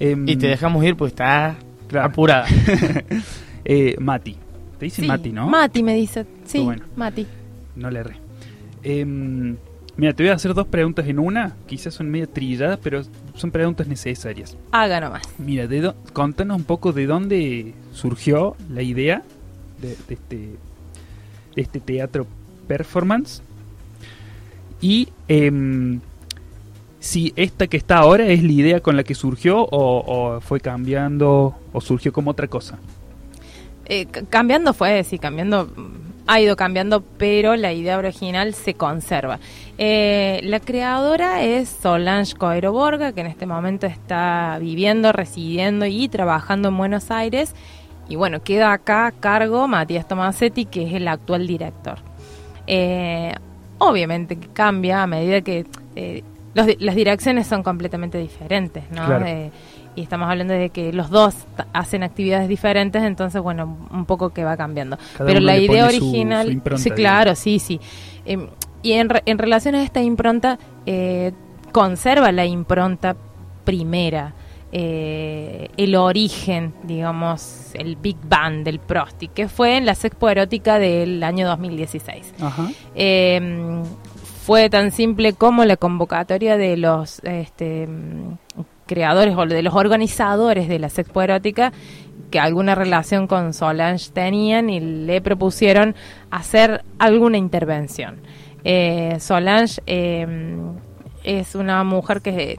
em, Y te dejamos ir pues está Claro. apurada. eh, Mati. Te dicen Sí, Mati, ¿no? Mati me dice. Sí, Bueno. Mati. No le erré. Em, mira, te voy a hacer dos preguntas en una. Quizás son medio trilladas, pero son preguntas necesarias. Haga nomás. Mira, de dó- contanos un poco de dónde surgió la idea de, de este, de este teatro performance. Y em, si esta que está ahora es la idea con la que surgió o, fue cambiando o surgió como otra cosa. Eh, cambiando fue, sí, cambiando. mm, Ha ido cambiando, pero la idea original se conserva. Eh, la creadora es Solange Coero Borga, que en este momento está viviendo, residiendo y trabajando en Buenos Aires. Y bueno, queda acá a cargo Matías Tomasetti, que es el actual director. Eh, obviamente que cambia a medida que eh, los las direcciones son completamente diferentes, ¿no? Claro. Eh, y estamos hablando de que los dos hacen actividades diferentes, entonces, bueno, un poco que va cambiando. Cada Pero la idea su- original, su impronta, sí, digamos. claro, sí, sí. Em, y en, re- en relación a esta impronta, eh, conserva la impronta primera, eh, el origen, digamos, el Big Bang del Prosti, que fue en la Sexpo Erótica del año 2016. Ajá. Eh, fue tan simple como la convocatoria de los este, creadores o de los organizadores de la Sexpo Erótica que alguna relación con Solange tenían y le propusieron hacer alguna intervención. Eh, Solange eh, es una mujer que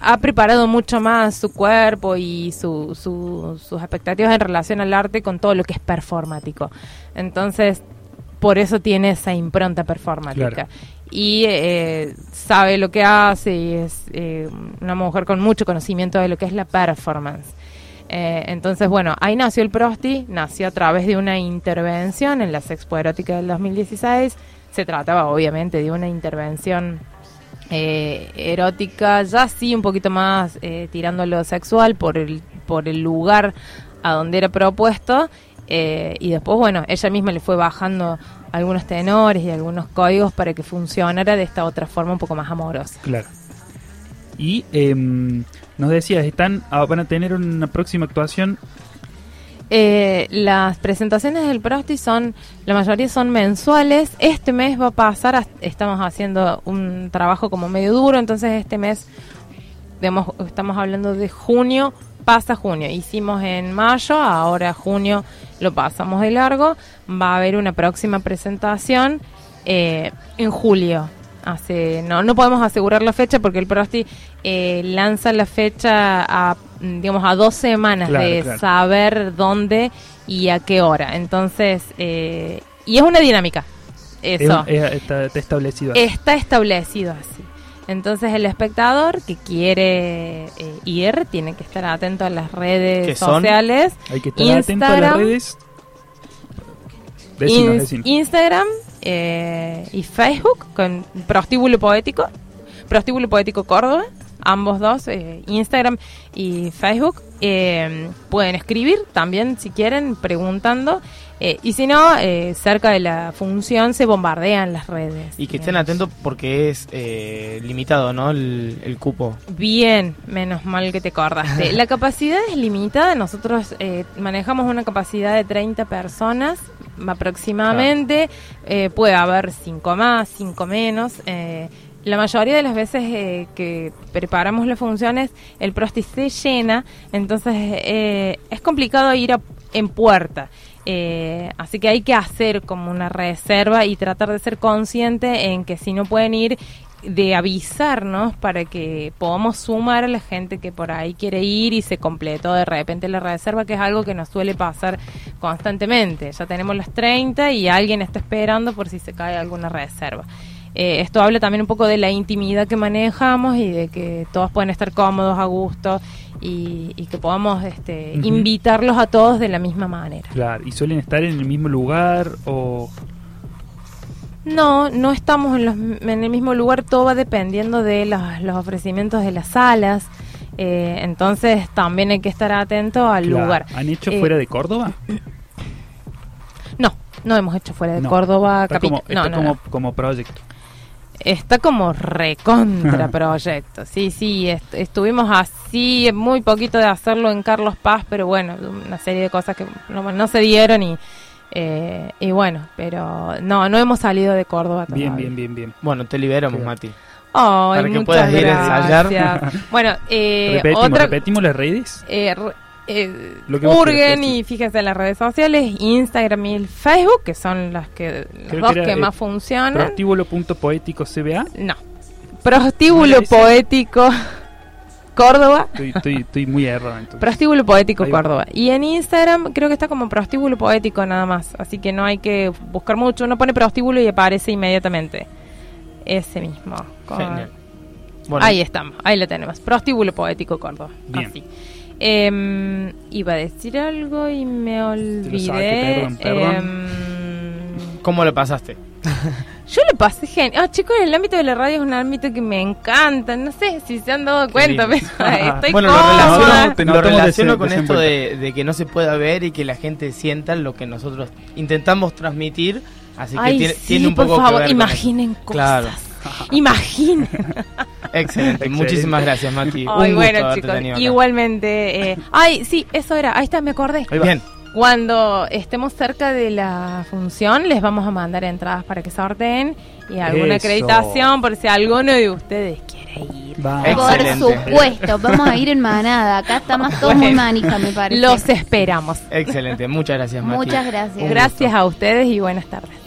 ha preparado mucho más su cuerpo y su- su- sus expectativas en relación al arte con todo lo que es performático. Entonces, por eso tiene esa impronta performática. Claro. Y eh, sabe lo que hace y es eh, una mujer con mucho conocimiento de lo que es la performance. Eh, entonces, bueno, ahí nació el Prosti, nació a través de una intervención en la Sexpo Erótica del 2016. Se trataba, obviamente, de una intervención eh, erótica, ya sí un poquito más eh, tirando lo sexual por el, por el lugar a donde era propuesto. eh, y después, bueno, ella misma le fue bajando algunos tenores y algunos códigos para que funcionara de esta otra forma un poco más amorosa. Claro. Y em, nos decías, están ah, van a tener una próxima actuación. Eh, las presentaciones del Prosti son, la mayoría son mensuales. Este mes va a pasar, a- estamos haciendo un trabajo como medio duro, entonces este mes, estamos hablando de junio, pasa junio. Hicimos en mayo, ahora junio lo pasamos de largo. Va a haber una próxima presentación eh, en julio. Hace, no, no podemos asegurar la fecha porque el Prosti eh, lanza la fecha a, digamos, a dos semanas Claro, de claro. saber dónde y a qué hora. Entonces, eh, y es una dinámica. Es- Eso. es- está, está establecido. así. Está establecido así. Entonces el espectador que quiere eh, ir tiene que estar atento a las ¿Qué redes sociales. Hay que estar atento a las Instagram. redes. Decinos, Ins- decinos. Instagram eh, y Facebook con Prostíbulo Poético. Prostíbulo Poético Córdoba. Ambos dos, eh, Instagram y Facebook. Eh, pueden escribir también si quieren, preguntando. Eh, y si no, eh, cerca de la función se bombardean las redes. Y que estén atentos porque es eh, limitado, ¿no? El, el cupo. Bien, menos mal que te acordaste. La capacidad es limitada. Nosotros eh, manejamos una capacidad de 30 personas aproximadamente. Puede haber 5 más, 5 menos. Eh, la mayoría de las veces eh, que preparamos las funciones, el prosti se llena, entonces eh, es complicado ir a- en puerta. Eh, así que hay que hacer como una reserva y tratar de ser consciente en que si no pueden ir, de avisarnos para que podamos sumar a la gente que por ahí quiere ir y se completó de repente la reserva, que es algo que nos suele pasar constantemente. Ya tenemos las 30 y alguien está esperando por si se cae alguna reserva. Eh, esto habla también un poco de la intimidad que manejamos y de que todos pueden estar cómodos, a gusto y, y que podamos este, invitarlos a todos de la misma manera. Claro, y suelen estar en el mismo lugar o... No, no estamos en, los, en el mismo lugar, todo va dependiendo de los, los ofrecimientos de las salas. eh, entonces también hay que estar atento al Claro. lugar. ¿Han hecho Eh, fuera de Córdoba? No, no hemos hecho fuera de No. Córdoba. Está como, no, está no, como, no. como proyecto. Está como recontra proyecto. Sí, sí, est- estuvimos así, muy poquito de hacerlo en Carlos Paz, pero bueno, una serie de cosas que no, no se dieron y, eh, y bueno, pero no, no hemos salido de Córdoba todavía. Bien, bien, bien, bien. Bueno, te liberamos. Mati. Ay, Para que puedas ir a ensayar. bueno, eh, repetimos, otra, repetimos las redes. eh, re- eh, hurguen y fíjense en las redes sociales, Instagram y el Facebook, que son las que Creo dos que que, era, más eh, funcionan. Prostíbulo.poético CBA. No. Prostíbulo. Poético Córdoba. Estoy, estoy, estoy muy errado entonces. Prostíbulo Poético. Córdoba. Y en Instagram creo que está como Prostíbulo Poético nada más. Así que no hay que buscar mucho. Uno pone prostíbulo y aparece inmediatamente. Ese mismo. con- Genial. Bueno, Ahí estamos, ahí lo tenemos. Prostíbulo Poético Córdoba. Bien. Así. Em, iba a decir algo y me lo olvidé. perdón, perdón. Em, ¿Cómo lo pasaste? yo lo pasé genial. Ah, chicos, el ámbito de la radio es un ámbito que me encanta. No sé si se han dado cuenta, pero estoy bueno, lo cómoda. relaciono, Te lo relaciono con esto de, de que no se pueda ver y que la gente sienta lo que nosotros intentamos transmitir. Así que Ay, tiene, sí, tiene un por poco que favor, ver imaginen cosas. Claro. Imaginen. Excelente. Excelente. Muchísimas gracias, Mati. Ay, un gusto bueno, chicos, tenido igualmente. eh, ay, sí, eso era. Ahí está, me acordé. Bien. Cuando estemos cerca de la función, les vamos a mandar entradas para que sorteen y alguna Eso. acreditación por si alguno de ustedes quiere ir. Va. Excelente. Por supuesto, vamos a ir en manada. Acá está más todo muy manija, me parece. Los esperamos. Excelente. Muchas gracias, Mati. Muchas gracias. Un Gracias a ustedes y buenas tardes.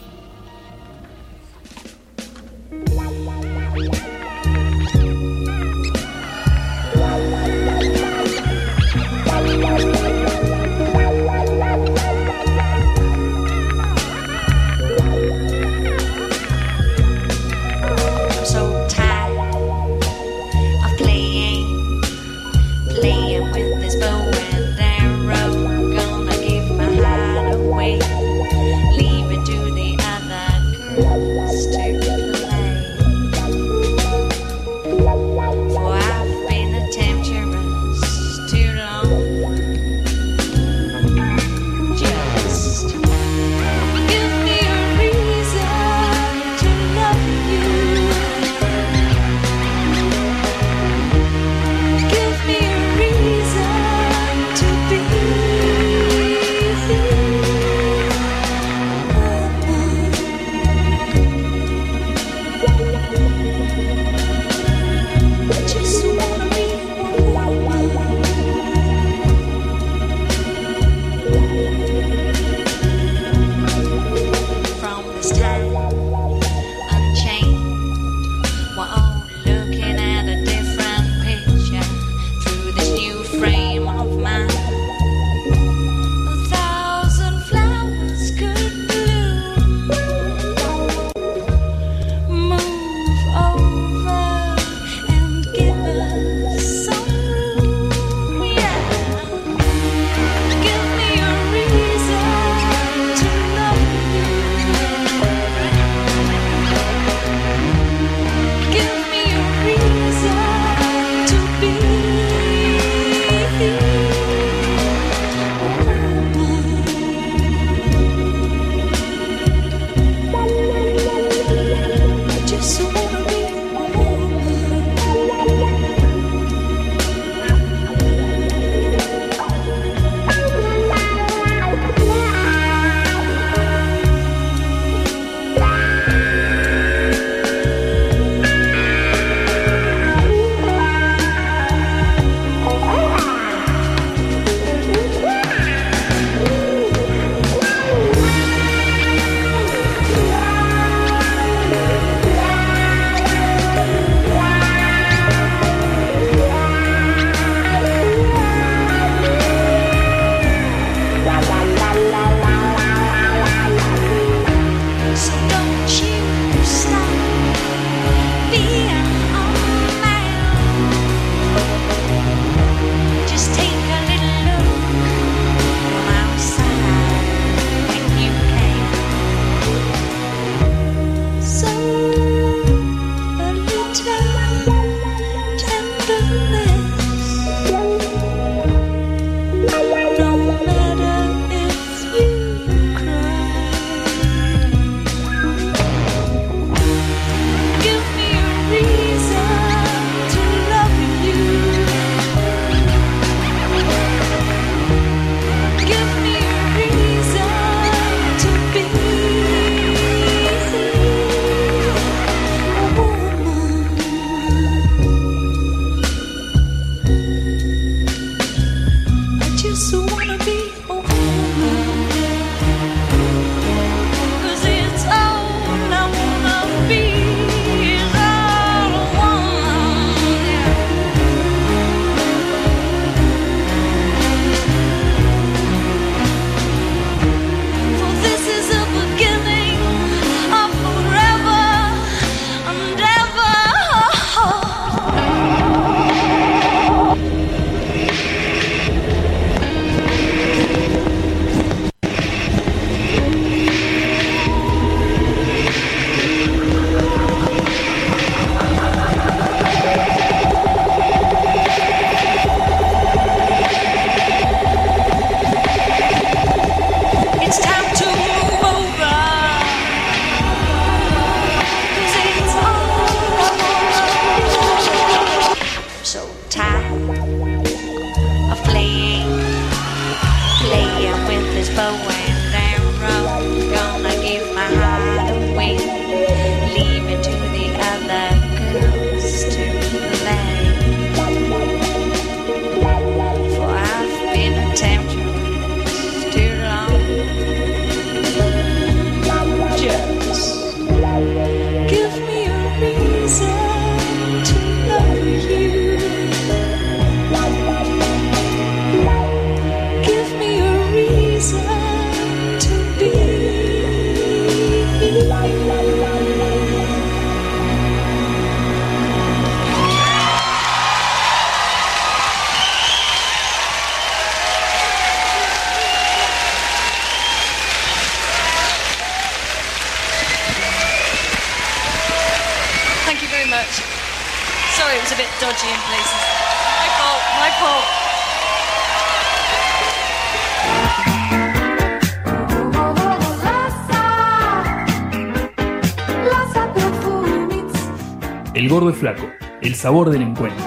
El gordo es flaco, el sabor del encuentro.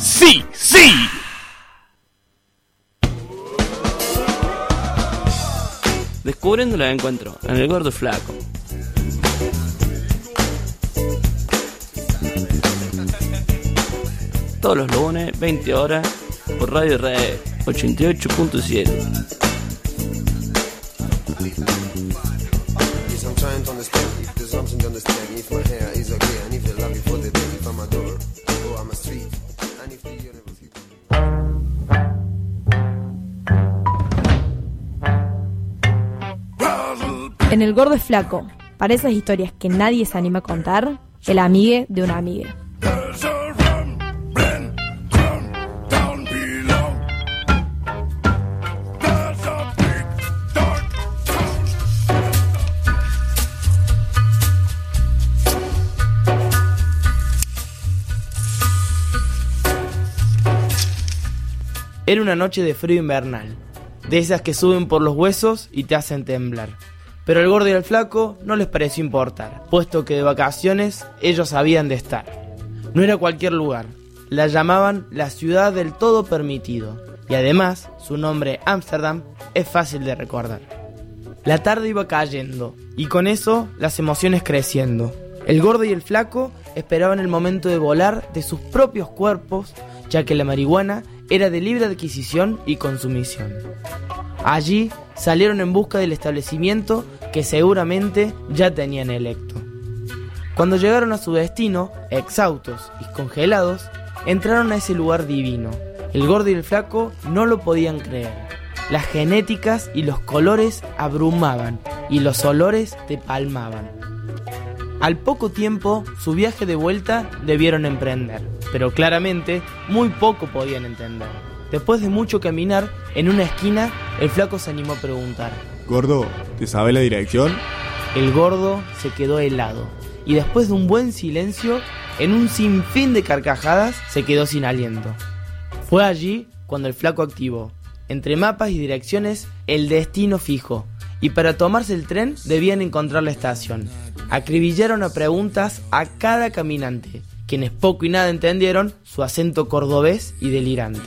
¡Sí! ¡Sí! Descubriendo el encuentro en el gordo y flaco. Todos los lunes, 20 horas, por Radio Red 88.7. En El Gordo es Flaco, para esas historias que nadie se anima a contar, el amigue de una amiga. Era una noche de frío invernal, de esas que suben por los huesos y te hacen temblar. Pero al gordo y al flaco no les pareció importar, puesto que de vacaciones ellos habían de estar. No era cualquier lugar, la llamaban la ciudad del todo permitido, y además su nombre Ámsterdam es fácil de recordar. La tarde iba cayendo, y con eso las emociones creciendo. El gordo y el flaco esperaban el momento de volar de sus propios cuerpos, ya que la marihuana era de libre adquisición y consumición. Allí salieron en busca del establecimiento que seguramente ya tenían electo. Cuando llegaron a su destino, exhaustos y congelados, entraron a ese lugar divino. El gordo y el flaco no lo podían creer. Las genéticas y los colores abrumaban y los olores te palmaban. Al poco tiempo, su viaje de vuelta debieron emprender, pero claramente muy poco podían entender. Después de mucho caminar, en una esquina, el flaco se animó a preguntar. Gordo, ¿te sabe la dirección? El gordo se quedó helado y después de un buen silencio, en un sinfín de carcajadas, se quedó sin aliento. Fue allí cuando el flaco activó, entre mapas y direcciones, el destino fijo, y para tomarse el tren debían encontrar la estación. Acribillaron a preguntas a cada caminante, quienes poco y nada entendieron su acento cordobés y delirante.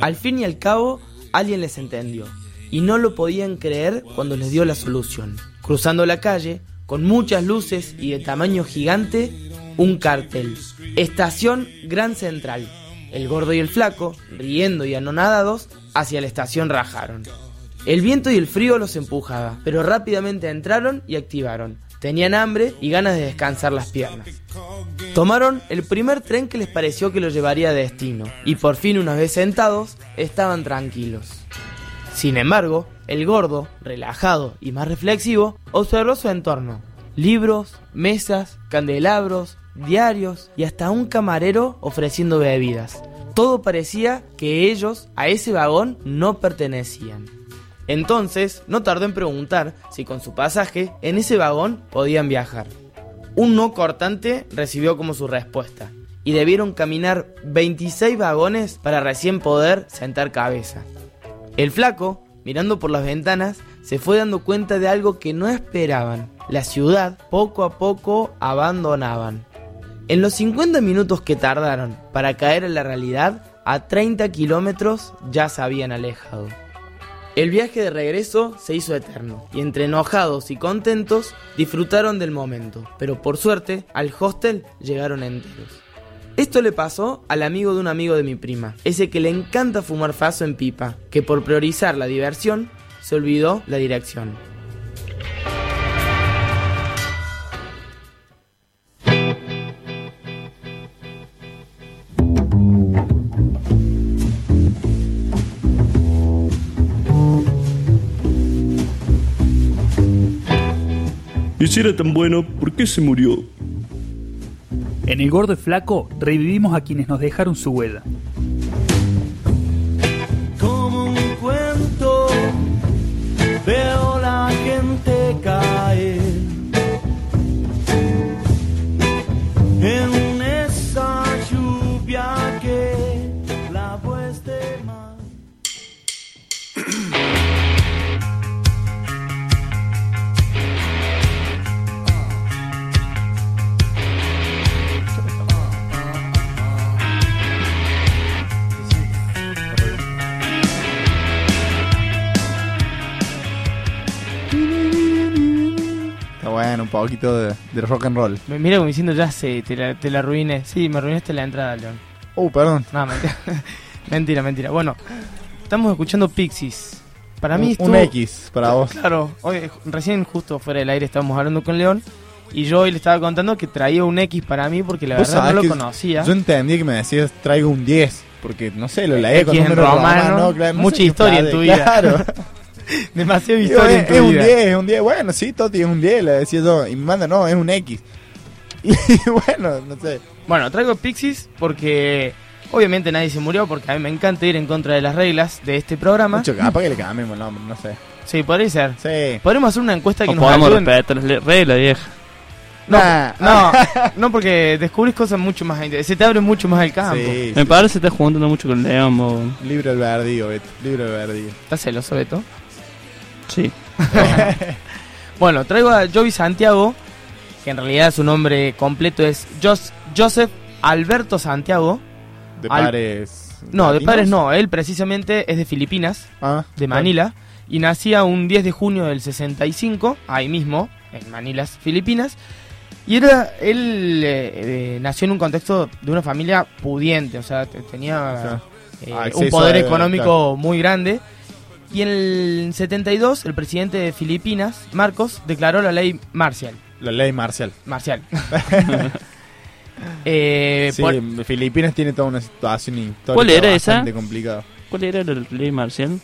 Al fin y al cabo, alguien les entendió, y no lo podían creer cuando les dio la solución. Cruzando la calle, con muchas luces y de tamaño gigante, un cartel. Estación Gran Central. El gordo y el flaco, riendo y anonadados, hacia la estación rajaron. El viento y el frío los empujaba, pero rápidamente entraron y activaron. Tenían hambre y ganas de descansar las piernas. Tomaron el primer tren que les pareció que los llevaría a destino, y por fin una vez sentados, estaban tranquilos. Sin embargo, el gordo, relajado y más reflexivo, observó su entorno. Libros, mesas, candelabros, diarios y hasta un camarero ofreciendo bebidas. Todo parecía que ellos a ese vagón no pertenecían. Entonces, no tardó en preguntar si con su pasaje en ese vagón podían viajar. Un no cortante recibió como su respuesta, y debieron caminar 26 vagones para recién poder sentar cabeza. El flaco, mirando por las ventanas, se fue dando cuenta de algo que no esperaban. La ciudad poco a poco abandonaban. En los 50 minutos que tardaron para caer en la realidad, a 30 kilómetros ya se habían alejado. El viaje de regreso se hizo eterno, y entre enojados y contentos disfrutaron del momento, pero por suerte al hostel llegaron enteros. Esto le pasó al amigo de un amigo de mi prima, ese que le encanta fumar faso en pipa, que por priorizar la diversión se olvidó la dirección. Y si era tan bueno, ¿por qué se murió? En el gordo y flaco revivimos a quienes nos dejaron su huella. como un cuento veo la gente caer en poquito de, de rock and roll. Me mira como diciendo, ya sé, te la, te la arruiné. Sí, me arruinaste la entrada, León. Uh, perdón. No, mentira. mentira, mentira. Bueno, estamos escuchando Pixies. Para mí Un- estuvo- un X para vos. Claro, hoy, recién justo fuera del aire estábamos hablando con León y yo hoy le estaba contando que traía un X para mí porque la verdad no lo conocía. Yo entendí que me decías traigo un 10, porque no sé, lo leí con número romano, romano, claro, no mucha historia en tu vida. Claro. Demasiada Digo, historia es, en tu es un vida. 10, es un 10. Bueno, sí, Toti, es un 10, le decía yo. Y me manda, no, es un X. Y bueno, no sé. Bueno, traigo Pixies porque obviamente nadie se murió porque a mí me encanta ir en contra de las reglas de este programa. Mucho capaz que le cambiemos el nombre, no sé. Sí, podría ser. Sí. Podríamos hacer una encuesta que O nos podemos ayuden. respetar las reglas, vieja. No, Nah. no, no, porque descubrís cosas mucho más interesantes. Se te abre mucho más el campo. Sí, Me sí. parece que estás juntando mucho con León. Libre albedrío, Beto. Libre albedrío. ¿Estás celoso, Beto? Sí. Bueno, traigo a Joey Santiago, que en realidad su nombre completo es Jos- Joseph Alberto Santiago. De Al- pares. No, de padres no, él precisamente es de Filipinas, Ah, de Manila, y nacía un 10 de junio del 65, ahí mismo, en Manila, Filipinas. Y era, él eh, eh, nació en un contexto de una familia pudiente, o sea, te- tenía eh, Ah, un poder económico claro. muy grande. Y en el 72, el presidente de Filipinas, Marcos, declaró la ley marcial. La ley marcial. Marcial. Eh, sí, por- Filipinas tiene toda una situación histórica ¿Cuál era esa? bastante complicada. ¿Cuál era la ley marcial?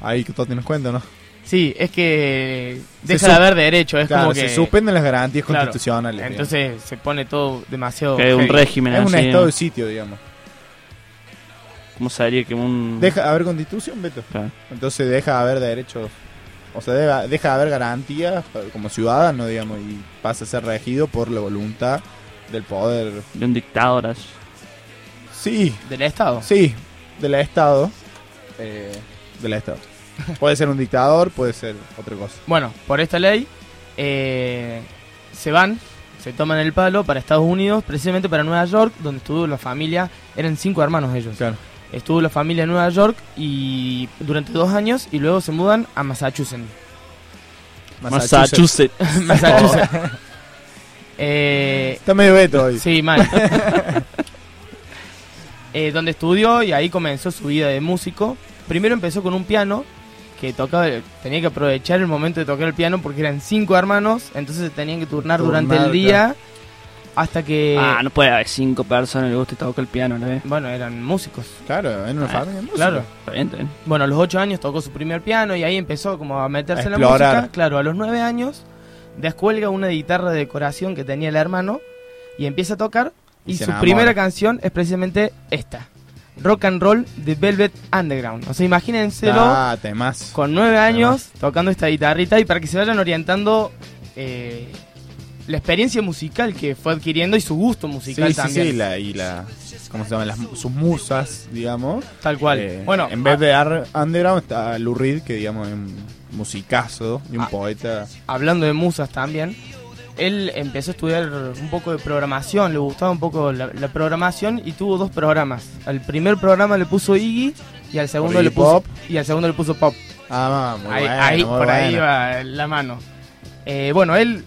Ahí que todos tienes cuenta, ¿no? Sí, es que deja de haber derecho, es Claro, como que... se suspenden las garantías Claro, constitucionales. digamos. Entonces se pone todo demasiado... Que es un régimen es un estado de sitio, digamos. ¿Cómo sería que un. Deja de haber constitución, Beto. Claro. Entonces deja de haber derechos. O sea, deja, deja de haber garantías como ciudadano, digamos, y pasa a ser regido por la voluntad del poder. De un dictador. así. Sí, ¿Del Estado? sí, del Estado. Eh, del Estado. Puede ser un dictador, puede ser otra cosa. Bueno, por esta ley eh, se van, se toman el palo para Estados Unidos, precisamente para Nueva York, donde estuvo la familia, eran cinco hermanos ellos. Claro. Estuvo la familia en Nueva York y durante dos años y luego se mudan a Massachusetts. Massachusetts. Massachusetts. Eh, Está medio Beto hoy. Sí, mal. Eh, donde estudió y ahí comenzó su vida de músico. Primero empezó con un piano que tocaba, tenía que aprovechar el momento de tocar el piano porque eran cinco hermanos, entonces se tenían que turnar, durante el día hasta que Ah, no puede haber cinco personas que le guste tocar el piano, ¿no? bueno, eran músicos. Claro, en una Ah, familia. de música. Claro. Está bien, está bien. Bueno, a los ocho años tocó su primer piano y ahí empezó como a meterse A en la música. Claro, a los nueve años descuelga una guitarra de decoración que tenía el hermano y empieza a tocar. Y su enamora. primera canción es precisamente esta: Rock and Roll de Velvet Underground. O sea, imagínenselo Ah, temas. con nueve años tocando esta guitarrita y para que se vayan orientando eh, la experiencia musical que fue adquiriendo y su gusto Sí, musical sí, también. sí, la, y la. ¿Cómo se llaman? Las, sus musas, digamos. Tal cual. Eh, bueno, en vez de Ar- Underground está Lou Reed, que digamos es un musicazo y un Ah. poeta. hablando de musas también, él empezó a estudiar un poco de programación, le gustaba un poco la, la programación y tuvo dos programas. Al primer programa le puso Iggy y al segundo le puso Pop. y al segundo le puso Pop. Ah, muy ahí, bueno, ahí, muy por ahí va la mano. Eh, bueno, él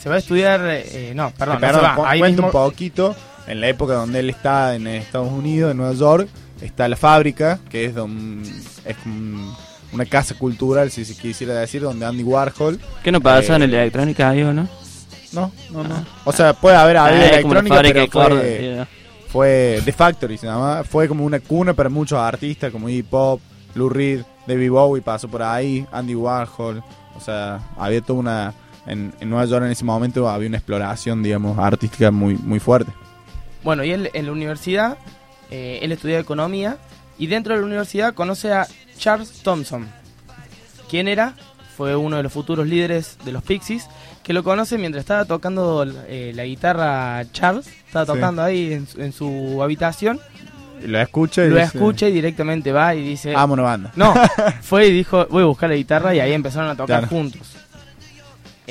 se va a estudiar, eh, no, perdón, no Perdón, se va, cu- ahí cuenta mismo- un poquito. En la época donde él está en Estados Unidos, en Nueva York, está la fábrica, que es, don- es un- una casa cultural, si se quisiera decir, donde Andy Warhol. ¿Qué no pasa en eh, electrónica ahí o no? No, no, no. O sea, puede haber habido Ah, una electrónica, pero fue, yeah. fue The Factory, se llama. Fue como una cuna para muchos artistas, como Iggy Pop, Lou Reed, David Bowie pasó por ahí, Andy Warhol. O sea, había toda una... En, en Nueva York en ese momento había una exploración, digamos, artística muy, muy fuerte. Bueno, y él en la universidad, eh, él estudia economía y dentro de la universidad conoce a Charles Thompson. ¿Quién era? Fue uno de los futuros líderes de los Pixies, que lo conoce mientras estaba tocando eh, la guitarra Charles, estaba Sí. tocando ahí en, su- en su habitación. Lo escucha y Lo dice, escucha y directamente va y dice... Una banda. No, fue y dijo, voy a buscar la guitarra y ahí empezaron a tocar Claro. juntos.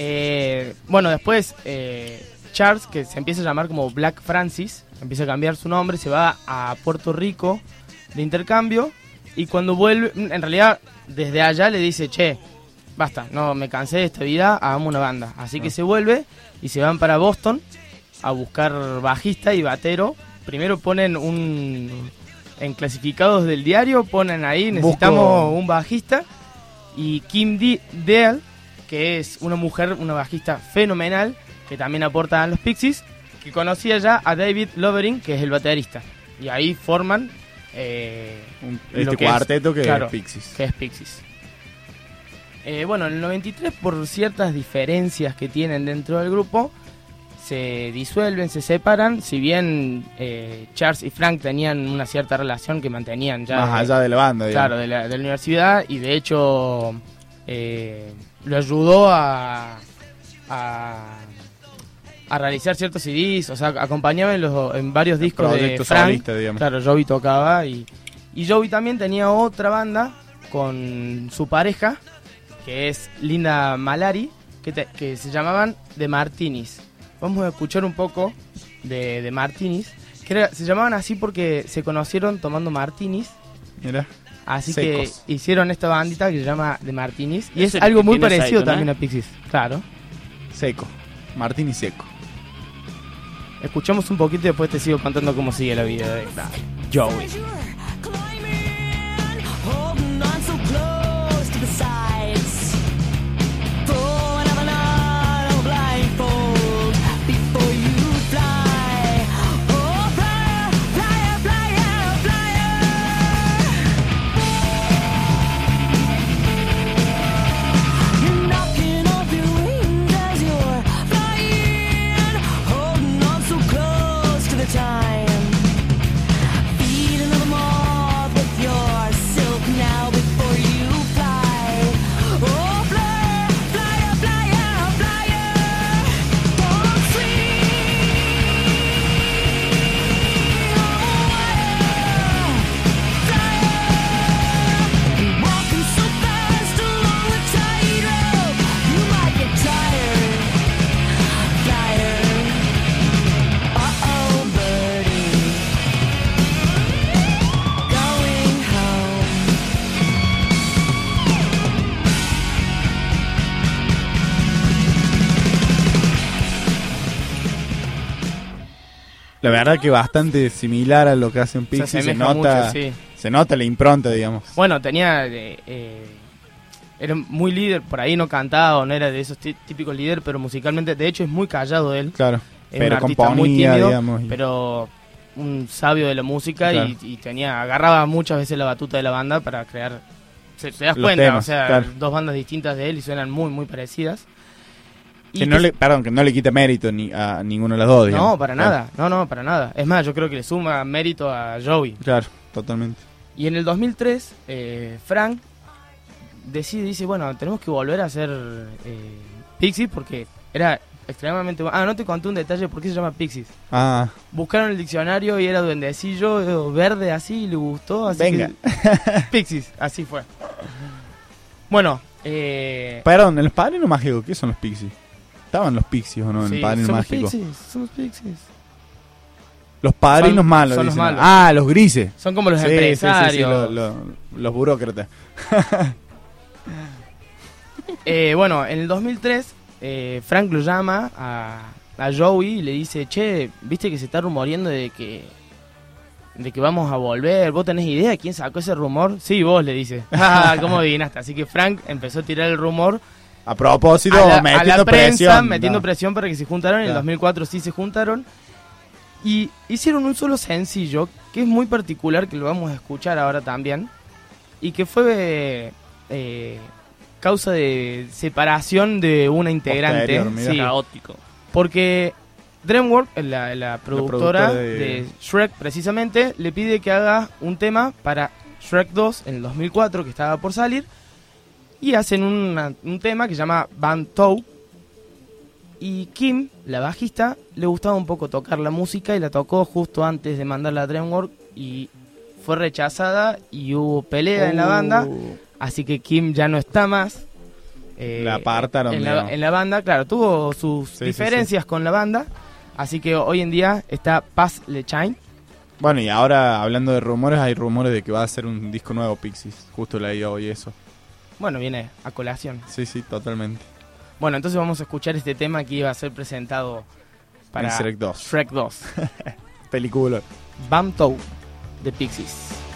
Eh, bueno, después eh, Charles, que se empieza a llamar como Black Francis, empieza a cambiar su nombre, se va a Puerto Rico de intercambio y cuando vuelve, en realidad desde allá le dice, che, basta, no me cansé de esta vida, hagamos una banda. Así que se vuelve y se van para Boston a buscar bajista y batero. Primero ponen un... En clasificados del diario ponen ahí, necesitamos Busco- un bajista. Y Kim D- Deal, que es una mujer, una bajista fenomenal, que también aporta a los Pixies, que conocía ya a David Lovering, que es el baterista. Y ahí forman eh, este es- cuarteto que es Pixies. Que es Pixies. Eh, bueno, en el 93, por ciertas diferencias que tienen dentro del grupo, se disuelven, se separan. Si bien eh, Charles y Frank tenían una cierta relación que mantenían ya. Más allá de la banda, digamos. Claro, de la, de la universidad. Y de hecho, eh, lo ayudó a, a, a realizar ciertos CDs. O sea, acompañaba en, los, en varios discos de Frank. solista, digamos. Claro, Joey tocaba. Y, y Joey también tenía otra banda con su pareja, que es Linda Malari, que, te- que se llamaban The Martinis. Vamos a escuchar un poco de, de Martinis. Que era- se llamaban así porque se conocieron tomando Martinis. Mira. Así Secos. que hicieron esta bandita que se llama The Martinis. Y Es algo muy parecido también a Pixies. Claro. Seco. Martín y Seco. Escuchamos un poquito y después te sigo contando cómo sigue la vida de Joey. La verdad que bastante similar a lo que hacen Se Pixies. Se, nota, mucho, sí. se nota la impronta, digamos. Bueno, tenía. eh, eh, era muy líder, por ahí no cantaba, no era de esos tí- típicos líderes, pero musicalmente, de hecho, es muy callado él. Claro. Es Pero un artista muy tímido, digamos, y- pero un sabio de la música Claro. y, y tenía agarraba muchas veces la batuta de la banda para crear. Se, te das Los cuenta, temas, o sea, claro. dos bandas distintas de él y suenan muy, muy parecidas. Que no le, perdón, que no le quita mérito ni a ninguno de los dos, digamos. No, para Claro. nada, no, no, para nada. Es más, yo creo que le suma mérito a Joey. Claro, totalmente. Y en el 2003, eh, Frank decide, dice, bueno, tenemos que volver a hacer eh, Pixies porque era extremadamente bueno. Ah, no te conté un detalle por qué se llama Pixies. Ah, Buscaron el diccionario y era duendecillo eh, verde así, y le gustó, así Venga. que- Pixies, así fue. Bueno, eh, perdón, ¿los padres no mágicos? ¿Qué son los Pixies? Estaban los Pixies o no en Sí, Padrino somos Mágico. Pixies, somos Pixies. Los padrinos Son- malos. son los dicen. malos. Ah, los grises. Son como los Sí, sí, sí, sí, empresarios. lo- lo- los burócratas. Eh, bueno, en el 2003, eh, Frank lo llama a, a Joey y le dice, che, viste que se está rumoreando de que de que vamos a volver, ¿vos tenés idea de quién sacó ese rumor? Sí, vos, le dice. Ah, ¿Cómo adivinaste? Así que Frank empezó a tirar el rumor A propósito, a la, a metiendo la prensa, presión. metiendo No. presión para que se juntaran. En el Claro. 2004 sí se juntaron. Y hicieron un solo sencillo que es muy particular, que lo vamos a escuchar ahora también. Y que fue eh, causa de separación de una integrante. Posterior, mira. Caótico. Porque DreamWorks, la, la productora, productora de... de- Shrek precisamente, le pide que haga un tema para Shrek 2 en el 2004, que estaba por salir. Y hacen una- un tema que se llama Bantou. Y Kim, la bajista, le gustaba un poco tocar la música y la tocó justo antes de mandarla a DreamWorks y fue rechazada y hubo pelea en la banda. Uh. Así que Kim ya no está más. eh, La apartaron, en la, en la banda, claro, tuvo sus sí, diferencias con la banda. Así que hoy en día está Paz Lechine. Bueno, y ahora hablando de rumores, hay rumores de que va a hacer un disco nuevo Pixies. Justo leí hoy eso. Bueno, viene a colación. Sí, sí, totalmente. Bueno, entonces vamos a escuchar este tema que iba a ser presentado para En Shrek 2. Shrek 2. Película. Bamtou de Pixies.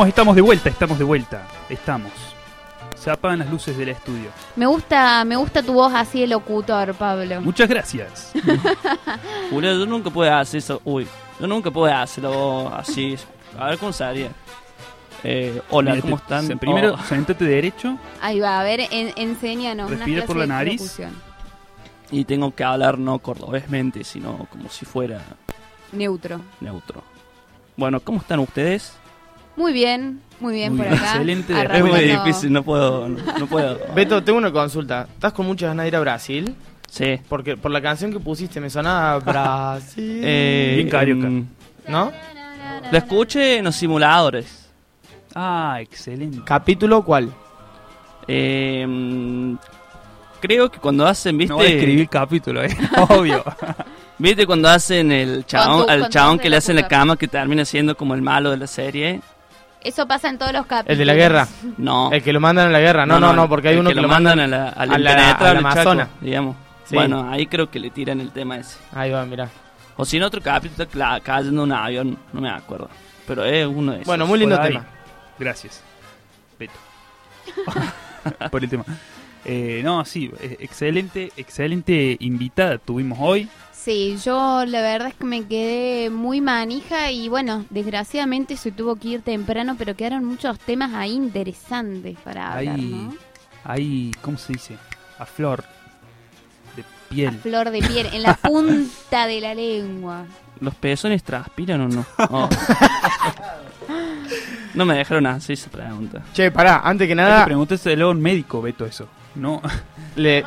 Estamos, estamos de vuelta, estamos de vuelta. Estamos. Se apagan las luces del estudio. Me gusta, me gusta tu voz así de locutor, Pablo. Muchas gracias. Julio, yo nunca puedo hacer eso. Uy, yo nunca puedo hacerlo así. A ver cómo se haría. Eh, hola, ¿cómo están? se- Primero, Oh. sentate derecho. Ahí va, a ver, en, enséñanos. Respira por la nariz. locución. Y tengo que hablar no cordobesmente, sino como si fuera Neutro. neutro. Bueno, ¿cómo están ustedes? Muy bien, muy bien Muy por acá. excelente. Es muy difícil, no puedo, no, no puedo. Beto, tengo una consulta. ¿Estás con muchas ganas de ir a Brasil? Sí. Porque por la canción que pusiste me sonaba Brasil. Eh, Bien carioca. em, ¿No? Lo escuché en los simuladores. Ah, excelente. ¿Capítulo cuál? Eh, creo que cuando hacen, ¿viste? No voy a escribir capítulo, eh. Obvio. ¿Viste cuando hacen el chabón, Cuando- al cuando chabón que le hacen la cama que termina siendo como el malo de la serie? Eso pasa en todos los capítulos. El de la guerra. No. El que lo mandan a la guerra. No, no, no, porque hay uno que, que, lo mandan, a la, al a la- impenetrable a la Chaco, digamos. Sí. Bueno, ahí creo que le tiran el tema ese. Ahí va, mira. O si en otro capítulo está cayendo un avión, no me acuerdo. Pero es uno de esos. Bueno, muy lindo Por ahí. tema. Gracias. Beto. Por el tema. Eh, no, sí, eh, excelente, excelente invitada tuvimos hoy. Sí, yo la verdad es que me quedé muy manija y bueno, desgraciadamente se tuvo que ir temprano, pero quedaron muchos temas ahí interesantes para hablar, hay, ¿cómo se dice? A flor de A piel. flor de piel, en la punta de la lengua. ¿Los pezones transpiran o no? Oh. no me dejaron hacer esa pregunta. Che, pará, antes que nada, preguntárselo a un médico, Beto, eso. No, le,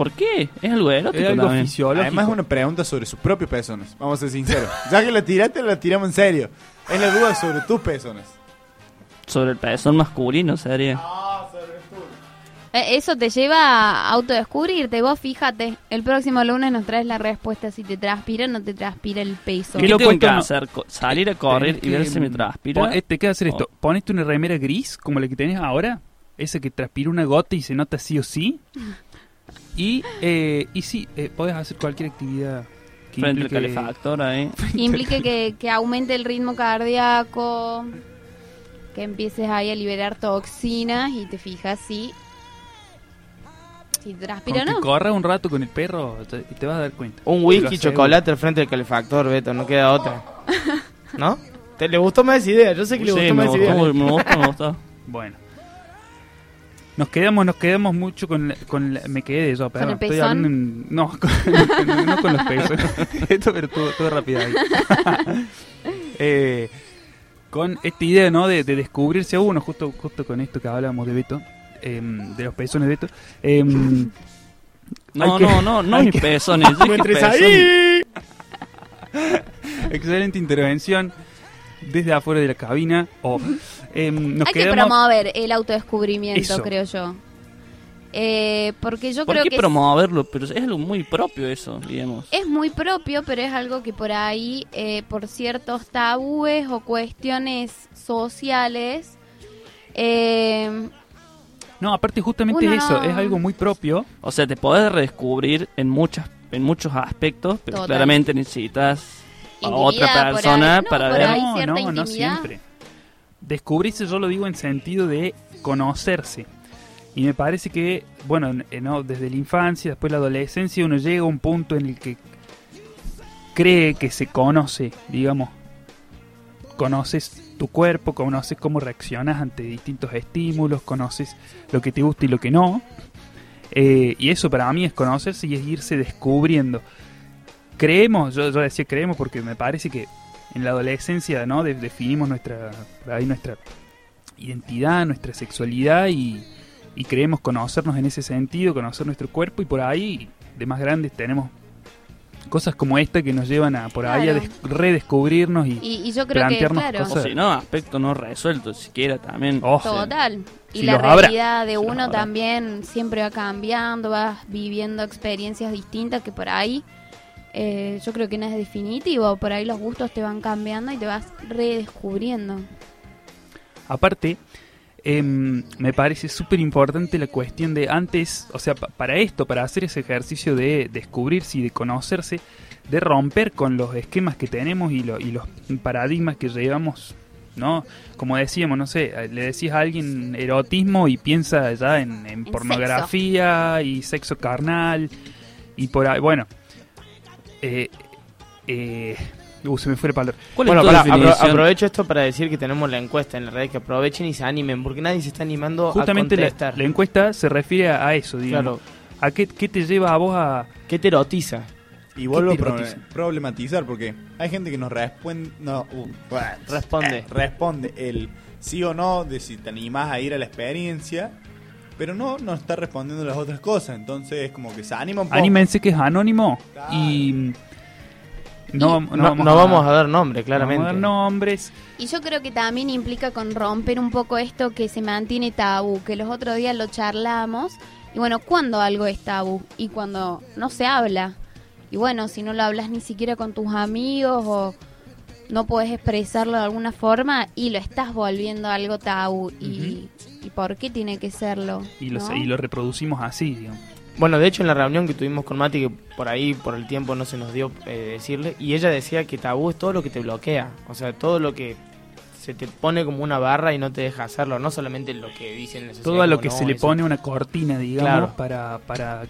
¿Por qué? Es algo erótico es algo también. fisiológico. Además es una pregunta sobre sus propios pezones. Vamos a ser sinceros. Ya que la tiraste, la tiramos en serio. Es la duda sobre tus pezones. Sobre el pezón masculino sería. Eh, Eso te lleva a autodescubrirte. Vos fíjate, el próximo lunes nos traes la respuesta si te transpira o no te transpira el peso. ¿Qué lo tengo que cuento, no? hacer? Co- ¿Salir a correr Tenés y ver que, si me transpira? pon- eh, te queda hacer esto. Oh. Ponete una remera gris, como la que tenés ahora. Esa que transpira una gota y se nota sí o sí. Y, eh, y sí, eh, podés hacer cualquier actividad que Frente al implique- calefactor ahí. Que implique que, que aumente el ritmo cardíaco, que empieces ahí a liberar toxinas y te fijas si, si te transpira o que no. corra un rato con el perro te, te vas a dar cuenta. un whisky chocolate al frente del calefactor, Beto, no queda otra. ¿No? ¿Te le gustó más esa idea? Yo sé que le Sí, gustó me más esa idea. gustó, me gustó, me gustó. Bueno. Nos quedamos, nos quedamos mucho con, la- con la- me quedé yo, perdón. el estoy pezón? hablando en- no, con, con- no con los pesos. Esto, pero todo, todo rápido ahí. Eh, con esta idea, ¿no? De, de descubrirse a uno, justo, justo con esto que hablábamos de Beto, em, de los pezones de Beto. em, No, que- no, no, no hay mis que- pezones. yo No dije entres pezones. ahí. Excelente intervención desde afuera de la cabina. O, em, nos Hay que promover el autodescubrimiento, Eso. creo yo. Eh, porque yo ¿Por creo qué que promoverlo? Pero es algo muy propio eso, digamos. es muy propio, pero es algo que por ahí, eh, por ciertos tabúes o cuestiones sociales, eh, No, aparte justamente es eso, no- es algo muy propio. O sea, te podés redescubrir en muchas en muchos aspectos, pero Total. claramente necesitas a otra por ahí, persona no, para por ver. no, no, no siempre. Descubrirse yo lo digo en sentido de conocerse. Y me parece que, bueno, no, desde la infancia, después la adolescencia, uno llega a un punto en el que cree que se conoce, digamos. Conoces tu cuerpo, conoces cómo reaccionas ante distintos estímulos, conoces lo que te gusta y lo que no. Eh, y eso para mí es conocerse y es irse descubriendo. Creemos, yo, yo decía creemos porque me parece que en la adolescencia no De- definimos nuestra, por ahí nuestra identidad, nuestra sexualidad y, y creemos conocernos en ese sentido, conocer nuestro cuerpo y por ahí de más grandes tenemos cosas como esta que nos llevan a por ahí a Claro. des- redescubrirnos y, y, y yo creo que, plantearnos claro, O cosas. si no, aspecto no resuelto, siquiera también. Oh, total. Y Si la habrá. realidad de uno también siempre va cambiando, vas viviendo experiencias distintas que por ahí eh, yo creo que no es definitivo, por ahí los gustos te van cambiando y te vas redescubriendo. Aparte, em, me parece súper importante la cuestión de antes, o sea, pa- para esto, para hacer ese ejercicio de descubrirse y de conocerse, de romper con los esquemas que tenemos y, lo- y los paradigmas que llevamos ¿no? Como decíamos, no sé, eh, le decís a alguien erotismo y piensa ya en, en pornografía y sexo carnal y por ahí, bueno. Eh, eh, uh, se me fue el palo. Bueno, pará, apro- aprovecho esto para decir que tenemos la encuesta en la red, que aprovechen y se animen, porque nadie se está animando Justamente a la, contestar. la encuesta se refiere a, eso, digamos. Claro. ¿A qué, qué te lleva a vos a...? ¿Qué te erotiza? Y vuelvo a problematizar porque hay gente que nos responde, no, uh, bueno, Responde. eh, responde el sí o no de si te animás a ir a la experiencia, pero no no está respondiendo las otras cosas, entonces es como que se anima un poco. Anímense que es anónimo y... No, no, No- no vamos a dar nombre, claramente. No vamos a dar nombres. Y yo creo que también implica con romper un poco esto que se mantiene tabú, que los otros días lo charlamos. Y bueno, cuando algo es tabú y cuando no se habla. Y bueno, si no lo hablas ni siquiera con tus amigos o no puedes expresarlo de alguna forma y lo estás volviendo algo tabú. y, ¿Y por qué tiene que serlo? Y lo, ¿no? y lo reproducimos así, digamos. Bueno, de hecho en la reunión que tuvimos con Mati, que por ahí, por el tiempo no se nos dio eh, decirle, y ella decía que tabú es todo lo que te bloquea, o sea, todo lo que se te pone como una barra y no te deja hacerlo, no solamente lo que dicen en la Todo a lo que no, se le eso. pone una cortina, digamos, Claro. para, para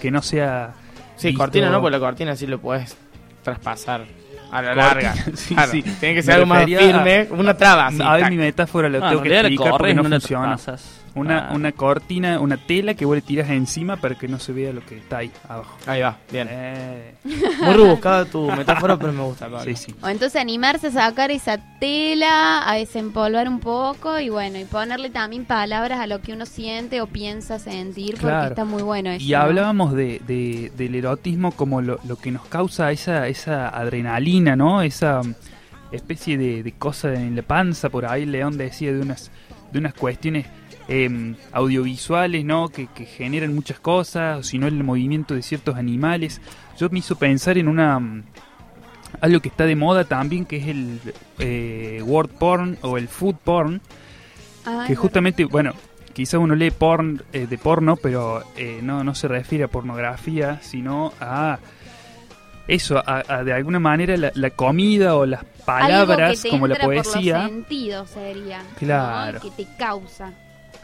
que no sea... Sí, visto- cortina no, porque la cortina sí lo puedes traspasar a la larga. sí, Claro, sí. Tiene que Me ser algo más firme, a- una traba. así, a ver, tac. mi metáfora la No, tengo en que explicar porque corres, no no la funciona. traspasas. Una, Ah. una cortina, una tela que vos le tiras encima para que no se vea lo que está ahí abajo. Ahí va, bien. Eh. Muy rebuscada tu metáfora, pero me gusta. Pablo. Sí, sí. O entonces animarse a sacar esa tela, a desempolvar un poco y bueno, y ponerle también palabras a lo que uno siente o piensa sentir, porque está muy bueno eso. Y ¿no? hablábamos de, de- del erotismo como lo, lo que nos causa esa, esa adrenalina, ¿no? Esa mm, especie de, de cosa en la panza, por ahí León decía de unas, de unas cuestiones em, audiovisuales, ¿no? Que, que generan muchas cosas, o si no el movimiento de ciertos animales. Yo me hizo pensar en una... mm, Algo que está de moda también, que es el eh, word porn o el food porn, Ah, que justamente, bueno, quizá uno lee porn eh, de porno, pero eh, no, no se refiere a pornografía, sino a eso, a, a de alguna manera la, la comida o las Algo palabras, que te como la por poesía, los sentidos sería. ¿no? Claro. Que te causa.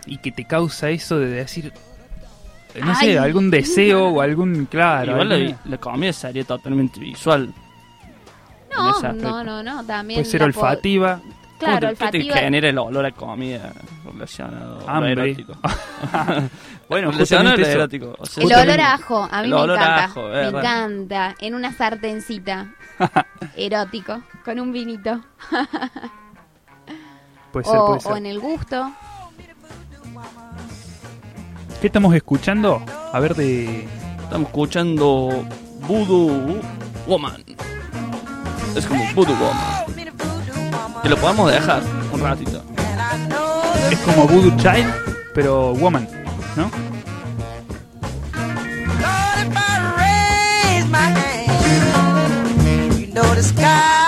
Y que te causa eso de decir, eh, no Ay. sé, algún deseo o algún, claro. Igual alguna- la, la comida sería totalmente visual. No, no, no, no, también. puede ser olfativa. Claro, ¿Cómo te- ¿Qué te olfativa. genera el olor a comida relacionado lo erótico? Bueno, relacionado a lo justamente eso. erótico. O sea, El olor a ajo, a mí El me olor a encanta. ajo, me verdad. encanta. En una sartencita. erótico. Con un vinito. Puede ser, o, puede o ser. en el gusto. ¿Qué estamos escuchando? A ver de... Estamos escuchando Voodoo Woman. Es como Voodoo Woman. Que lo podemos dejar un ratito. Es como Voodoo Child, pero woman, ¿no? Lord, if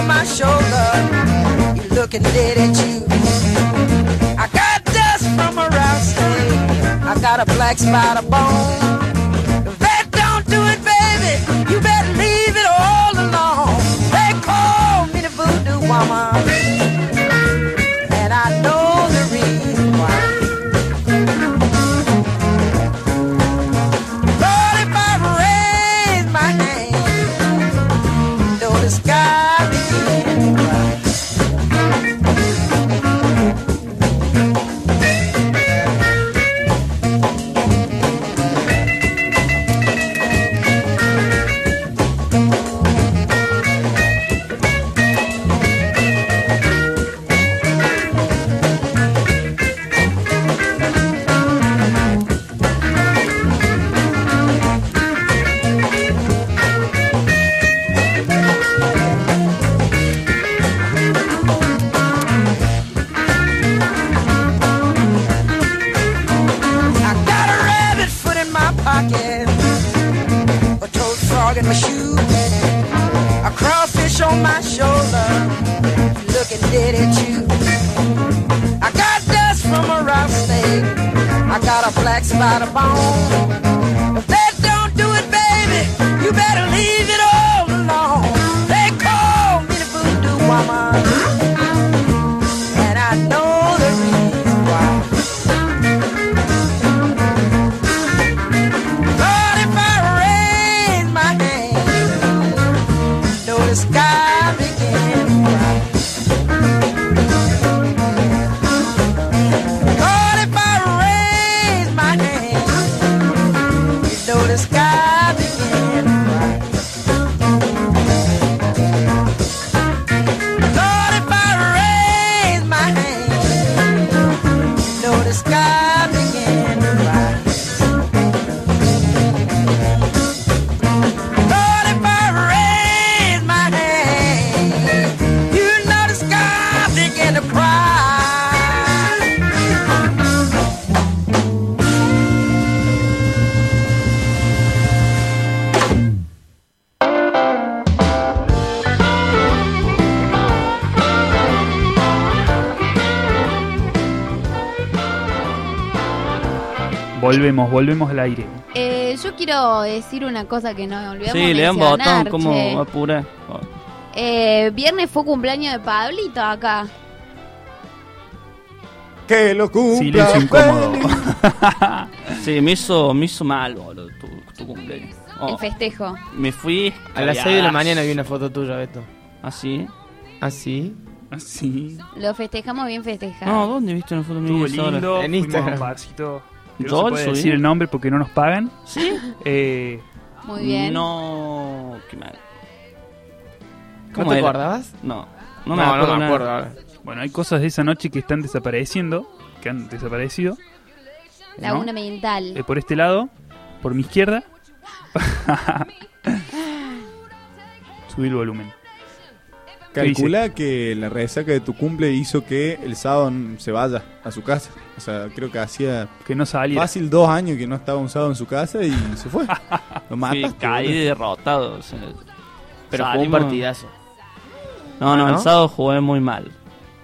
on my shoulder. You're looking dead at you. I got dust from a rattlesnake. I got a black spider bone. Don't do it, baby, you better leave it all alone. They call me the voodoo woman, Volvemos, volvemos al aire. Eh, yo quiero decir una cosa que no olvidamos Sí, le dan mencionar, botón, como apura. Eh, viernes fue cumpleaños de Pablito acá. Que lo cumpla. Silencio incómodo. sí, me hizo, me hizo mal, boludo, tu, tu cumpleaños. Oh, El festejo. me fui. A las 6 de la mañana vi una foto tuya, Beto. ¿Ah, sí? ¿Ah, sí? ¿Ah? Lo festejamos bien festejado. No, ¿dónde viste una foto mía? Estuvo lindo, En fuimos Instagram. a un barcito. Que ¿Yo No se puede decir el nombre porque no nos pagan. ¿Sí? Eh, Muy bien. No, qué mal. ¿No te acordabas? No, No, no me no acuerdo. me nada. acuerdo ahora. bueno, hay cosas de esa noche que están desapareciendo, que han desaparecido. ¿no? Laguna Mental. Eh, por este lado, por mi izquierda. Subí el volumen. Calcula que la resaca de tu cumple hizo que el sábado se vaya a su casa. O sea, creo que hacía Que no saliera. fácil dos años que no estaba un sábado en su casa y se fue. Lo mataste. caí boludo. derrotado. o sea, Pero fue un salimos- partidazo. No, no, ¿Ah, el sábado jugué muy mal.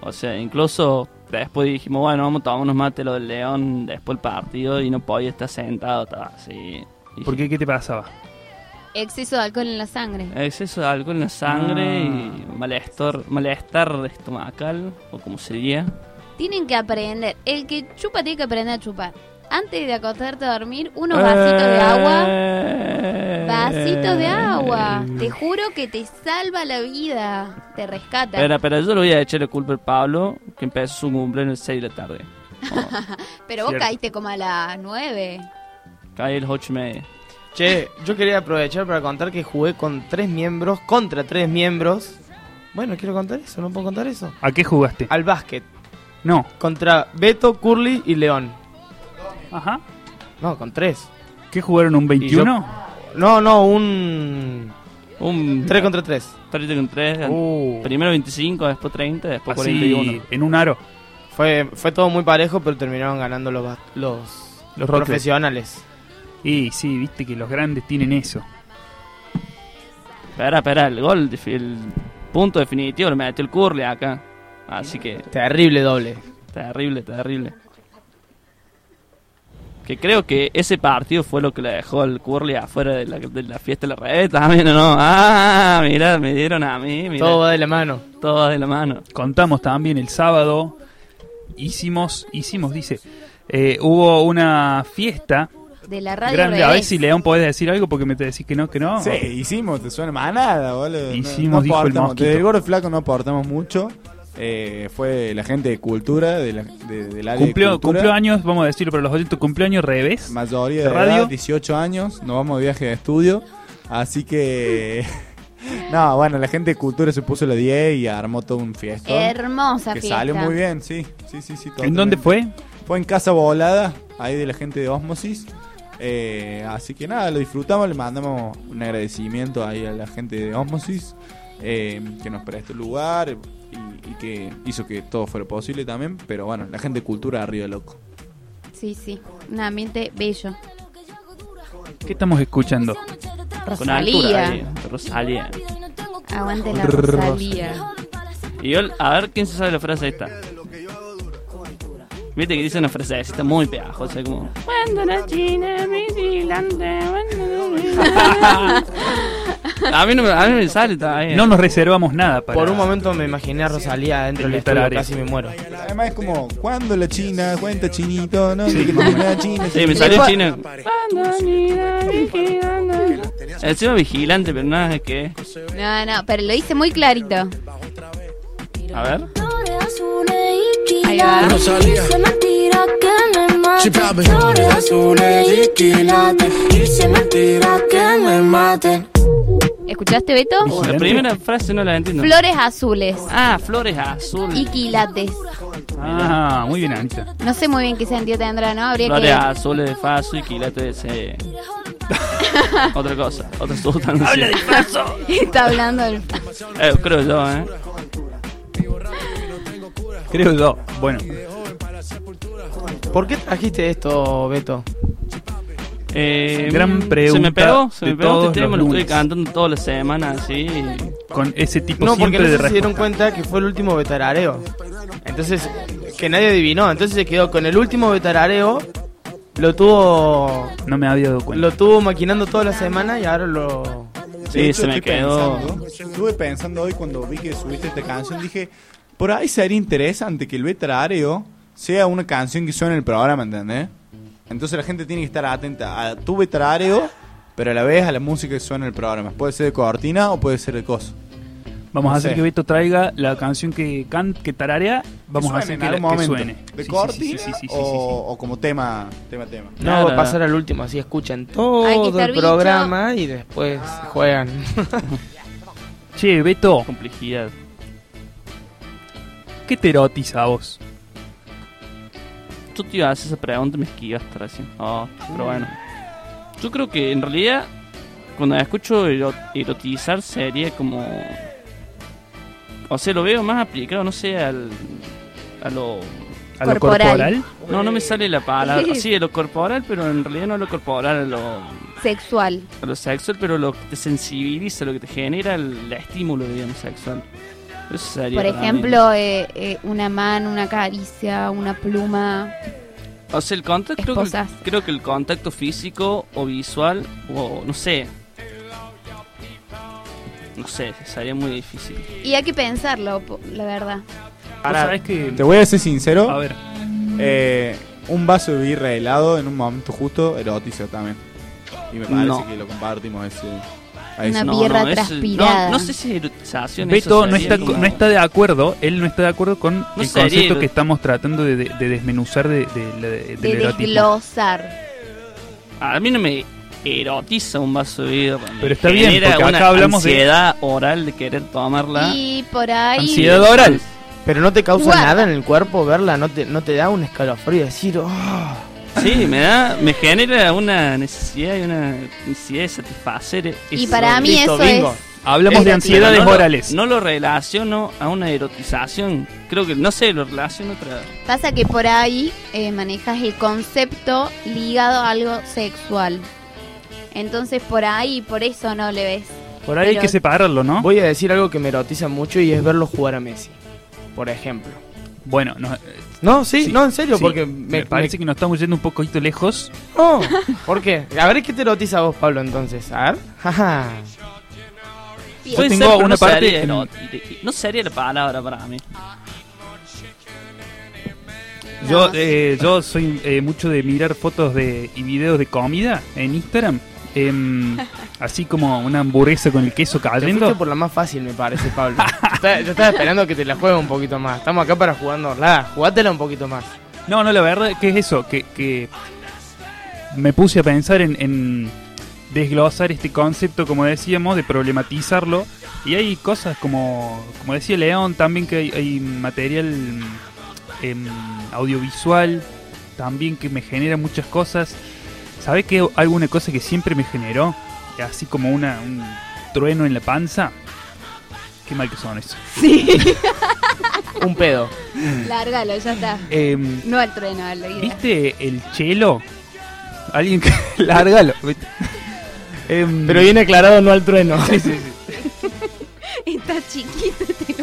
O sea, incluso después dijimos, bueno, vamos a tomar unos mates lo del León después del partido y no podía estar sentado, estaba así. Y ¿Por qué? ¿Qué te pasaba? Exceso de alcohol en la sangre. Exceso de alcohol en la sangre Ah. y malestar, malestar estomacal, o como sería. Tienen que aprender. El que chupa tiene que aprender a chupar. Antes de acostarte a dormir, unos vasitos de agua. Eh. Vasitos de agua. Te juro que te salva la vida. Te rescata. Espera, pero yo le voy a echar la culpa al Pablo, que empezó su cumpleaños a las 6 de la tarde. Pero vos Cierto. caíste como a las 9. Caí a las 8 y media. Che, yo quería aprovechar para contar que jugué con tres miembros, contra tres miembros. Bueno, quiero contar eso, no puedo contar eso. ¿A qué jugaste? Al básquet. No. Contra Beto, Curly y León. Ajá. No, con tres. ¿Qué jugaron? ¿Un Y 21? yo- No, no, un. Un 3 contra 3. 3 con 3. Uh. Primero 25, después 30, después Así, 41. en un aro. Fue, fue todo muy parejo, pero terminaron ganando los, los, Los profesionales. Y sí, viste que los grandes tienen eso. Espera, espera, el gol, el punto definitivo lo metió el Curly acá. Así que. Terrible doble. Terrible, terrible. Que creo que ese partido fue lo que le dejó al Curly afuera de la, de la fiesta de la red también, ¿o no? Ah, mira, me dieron a mí. Mira. Todo va de la mano. Todo va de la mano. Contamos también el sábado. Hicimos, hicimos, dice. eh, hubo una fiesta De la radio grande. A ver revés. si León podés decir algo porque me te decís que no, que no. Sí, hicimos, te suena más nada, boludo. No- Hicimos, no dijo el aportamos. mosquito. Desde el gordo flaco no aportamos mucho. Eh, fue la gente de cultura, de la, de- del área de Cumplió, cultura. cumplió años, vamos a decirlo para los oyentes, cumplió años revés. Mayoría de de radio. edad, 18 años, nos vamos de viaje de estudio. Así que. no, bueno, la gente de cultura se puso la 10 y armó todo un fiesta. Hermosa Que fiesta. salió muy bien, sí. Sí, sí, sí. ¿En dónde fue? Fue en Casa Volada, ahí de la gente de Osmosis. Eh, así que nada, lo disfrutamos, le mandamos un agradecimiento ahí a la gente de Osmosis eh, que nos prestó el lugar y, y que hizo que todo fuera posible también. Pero bueno, la gente de cultura arriba, loco. Sí, sí. Un ambiente bello. ¿Qué estamos escuchando? Con altura Rosalía. ahí, Rosalía. Aguante la Rosa. Rosalía. Y yo, a ver quién se sabe la frase esta. Viste que dice una frase esta muy pegajosa, como. Cuando la china me dilante, A mí no me, a mí me sale todavía. No nos reservamos nada para. Por un momento me imaginé a Rosalía dentro del estudio, casi me muero. Además es como, ¿cuándo la China? Cuenta chinito, ¿no? Que la China. Sí, me salió chino. Encima vigilante, pero nada es que. No, no, pero lo hice muy clarito. A ver. Ahí va. Flores azules y quilates. Mentira que me maten. ¿Escuchaste, Beto? La primera frase no la entiendo. Flores azules Ah, flores azules. y quilates. Ah, muy bien, Anita. No sé muy bien qué sentido tendrá, ¿no? Habría Flores que... azules de faso y quilate de ese. otra cosa, otra sustancia. Habla de faso. Está hablando del... Eh, creo yo, ¿eh? Creo yo. Bueno. ¿Por qué trajiste esto, Beto? Eh, Gran Se pregunta me pegó, se me pegó este tema, lo estoy cantando toda la semana, así. Con ese tipo No, porque siempre no de se dieron cuenta que fue el último betarareo. Entonces, que nadie adivinó. Entonces se quedó con el último betarareo. Lo tuvo. No me había dado cuenta. Lo tuvo maquinando toda la semana y ahora lo. Sí, se me quedó. Pensando, estuve pensando hoy cuando vi que subiste esta canción, dije, por ahí sería interesante que el veterinario sea una canción que suene en el programa, ¿entendés? Entonces la gente tiene que estar atenta a tu veterinario, pero a la vez a la música que suena en el programa. Puede ser de cortina o puede ser de coso. Vamos No a hacer sé. que Beto traiga la canción que can que tararea. Vamos a suene hacer en que, la- que suene. ¿De Sí, cortina o, o como tema, tema, tema? No, Nada. va a pasar al último, así escuchan todo que el bicho. programa y después juegan. sí. Che, Beto, Complejidad. ¿Qué te erotiza a vos? Tú te ibas a hacer esa pregunta y me esquivaste recién. Oh, pero bueno. Yo creo que en realidad, cuando escucho ero- erotizar, sería como. O sea, lo veo más aplicado, no sé, al. a lo. ¿A lo Corporal. corporal? No, no me sale la palabra. Sí, a lo corporal, pero en realidad no a lo corporal, a lo, Sexual. a lo sexual, pero lo que te sensibiliza, lo que te genera el, estímulo, digamos, sexual. Sería Por ejemplo, eh, eh, una mano, una caricia, una pluma. O sea, el contacto, creo que, Esposas. creo que el contacto físico o visual, o no sé. No sé, sería muy difícil. Y hay que pensarlo, la verdad. ¿Vos sabés que Te voy a ser sincero. A ver. Eh, un vaso de birra helado en un momento justo erotiza también. Y me parece No. que lo compartimos ese. Una No, birra no, es- transpirada. No, no sé si es erotización. Beto no está, como- no está de acuerdo, él no está de acuerdo con No el sería concepto que estamos tratando de, de- de desmenuzar de, de- de- del De erotismo. desglosar. A mí no me erotiza un vaso de birra. Pero está bien, porque acá hablamos de- ansiedad oral de querer tomarla. Y por ahí... Ansiedad oral. Pero no te causa Guarda. nada en el cuerpo verla, no te, no te da un escalofrío decir, oh, Sí, me da, me genera una necesidad y una necesidad de satisfacer. Y para mí listo, eso bingo. es... Hablamos Es de ansiedades no lo-. No lo relaciono a una erotización. Creo que, no sé, lo relaciono a otra. Pasa que por ahí eh, manejas el concepto ligado a algo sexual. Entonces por ahí, por eso no le ves. Por ahí hay que separarlo, ¿no? voy a decir algo que me erotiza mucho y es verlo jugar a Messi, por ejemplo. Bueno, no, No, sí, Sí, no, en serio, sí, porque me, me, parece me- que nos estamos yendo un poquito lejos. No, ¿por qué? A ver, ¿qué te erotiza a vos, Pablo, entonces? A ver. Jaja. Yo tengo ser, una no parte sería en- erot- No sería la palabra para mí. Yo, eh, yo soy eh, mucho de mirar fotos de, y videos de comida en Instagram. Em, así como una hamburguesa con el queso Te cayendo. por la más fácil, me parece, Pablo. yo, estaba, yo estaba esperando que te la juegue un poquito más. Estamos acá para jugárnosla. Jugátela un poquito más. No, no, la verdad que es eso, que, que me puse a pensar en, en desglosar este concepto, como decíamos, de problematizarlo. Y hay cosas como, como decía León, también que hay, hay material em, audiovisual, también que me genera muchas cosas. ¿Sabes qué? Alguna cosa que siempre me generó, así como una, un trueno en la panza. Qué mal que son eso. Sí. Un pedo. Lárgalo, ya está. Em, No al trueno, al oído. ¿Viste el chelo? alguien que lárgalo. Em, Pero bien aclarado, no al trueno. Sí, sí, sí. Está chiquito este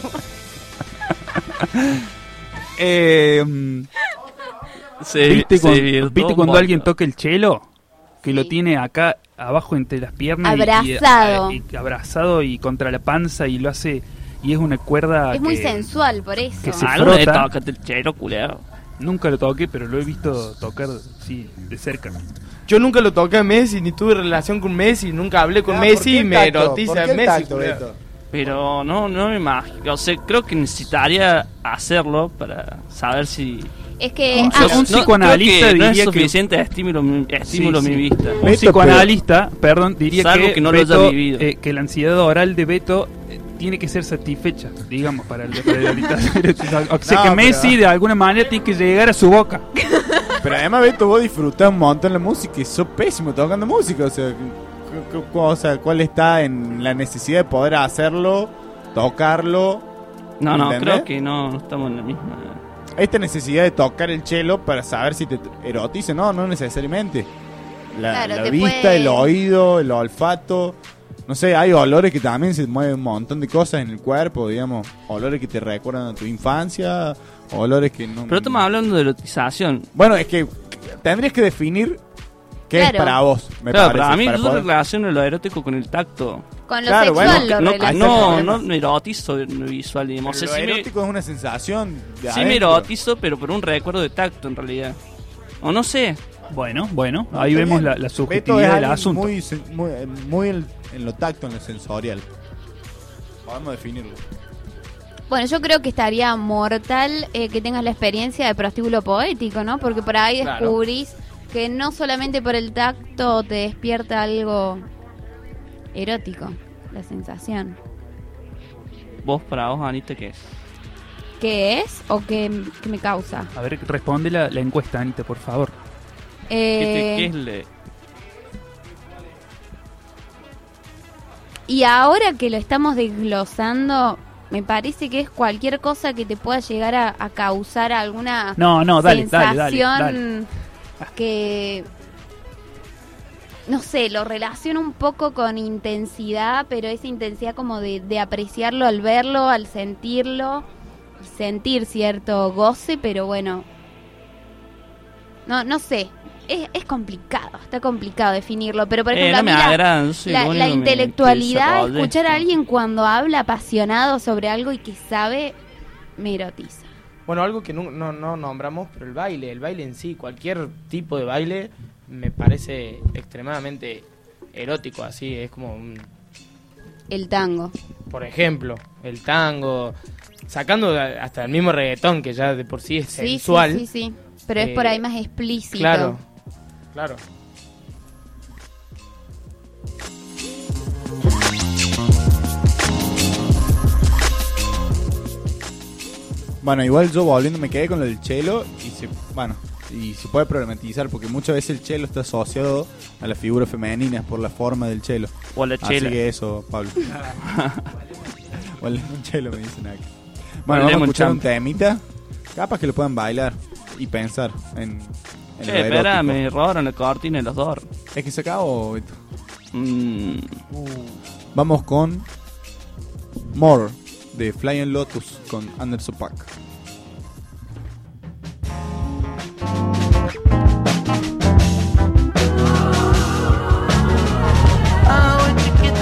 Se- ¿Viste, se cuando, ¿viste cuando alguien toca el chelo? Que lo tiene acá abajo entre las piernas. y- Abrazado. Y, y abrazado y contra la panza y lo hace. Y es una cuerda. Es muy sensual, por eso. que se Ah, ¿Alguna vez frota. tocaste el chelo, culero? Nunca lo toqué, pero lo he visto tocar, sí, de cerca. Yo nunca lo toqué a Messi, ni tuve relación con Messi, nunca hablé con Ah, Messi ¿por qué y me erotiza ¿Por qué el Messi. tacto? Pero no, no me imagino. O sea, creo que necesitaría hacerlo para saber si. Es que Un- ah, un No, psicoanalista que no es diría que- suficiente estímulo, estímulo Sí, mi vista. Un Beto, psicoanalista, perdón, diría Salvo que, que no lo haya vivido. eh, que la ansiedad oral de Beto eh, tiene que ser satisfecha, digamos, para el orientación. O sea, No, que pero- Messi de alguna manera tiene que llegar a su boca. Pero además, Beto, vos disfrutás un montón la música y sos pésimo tocando música. O sea, o ¿cuál está en la necesidad de poder hacerlo, tocarlo? No, no, creo que no, no estamos en la misma. Esta necesidad de tocar el chelo para saber si te erotiza, no, no necesariamente. La, Claro, la te vista, puede- el oído, el olfato. No sé, hay olores que también se mueven un montón de cosas en el cuerpo, digamos. Olores que te recuerdan a tu infancia, olores que no... Pero estamos hablando de erotización. Bueno, es que tendrías que definir qué Claro. es para vos, me claro, parece. para mí para yo poder- relaciono lo erótico con el tacto. con lo Claro, sexual bueno, lo No, no, no me erotizo en lo visual, digamos. Pero O sea, lo sí me- erótico es una sensación de Sí me erotizo, pero por un recuerdo de tacto en realidad. O no sé. Bueno, bueno, No, ahí vemos la, subjetividad del asunto. Muy, sen- muy, muy en, en lo tacto, en lo sensorial. Podemos definirlo. Bueno, yo creo que estaría mortal eh, que tengas la experiencia de prostíbulo poético, ¿no? Porque por ahí Claro. Que no solamente por el tacto te despierta algo erótico, la sensación. Vos, para vos, Anita, ¿qué es? ¿Qué es o qué, qué me causa? A ver, responde la, la encuesta, Anita, por favor. ¿Qué, te- Eh, qué es le- Y ahora que lo estamos desglosando, me parece que es cualquier cosa que te pueda llegar a, a causar alguna No, no, dale, dale, dale, sensación dale. Que no sé, lo relaciono un poco con intensidad, pero esa intensidad como de, de apreciarlo al verlo, al sentirlo, y sentir cierto goce, pero bueno, no, no sé. Es, es complicado, está complicado definirlo, pero por Eh, ejemplo, no mí la- intelectualidad, escuchar a alguien cuando habla apasionado sobre algo y que sabe, me erotiza. Bueno, algo que no, no, no nombramos, pero el baile, el baile en sí, cualquier tipo de baile me parece extremadamente erótico, así, es como un, El tango. por ejemplo, el tango, sacando hasta el mismo reggaetón que ya de por sí es Sí, sensual. sí, sí, sí. Pero es Eh, por ahí más explícito. Claro, claro. Bueno, igual yo volviendo me quedé con lo del chelo y se, bueno, y se puede problematizar porque muchas veces el chelo está asociado a las figuras femeninas por la forma del chelo. O a la Así chela. que eso, Pablo. o el chelo me dicen acá. O Bueno, vamos a escuchar un temita. Capaz que lo puedan bailar y pensar en, en Che, espera, me robaron la cortina de los dos. ¿Es que se acabó, Beto? Mm, Vamos con More de Flying Lotus con Anderson Paak. Oh, where'd you get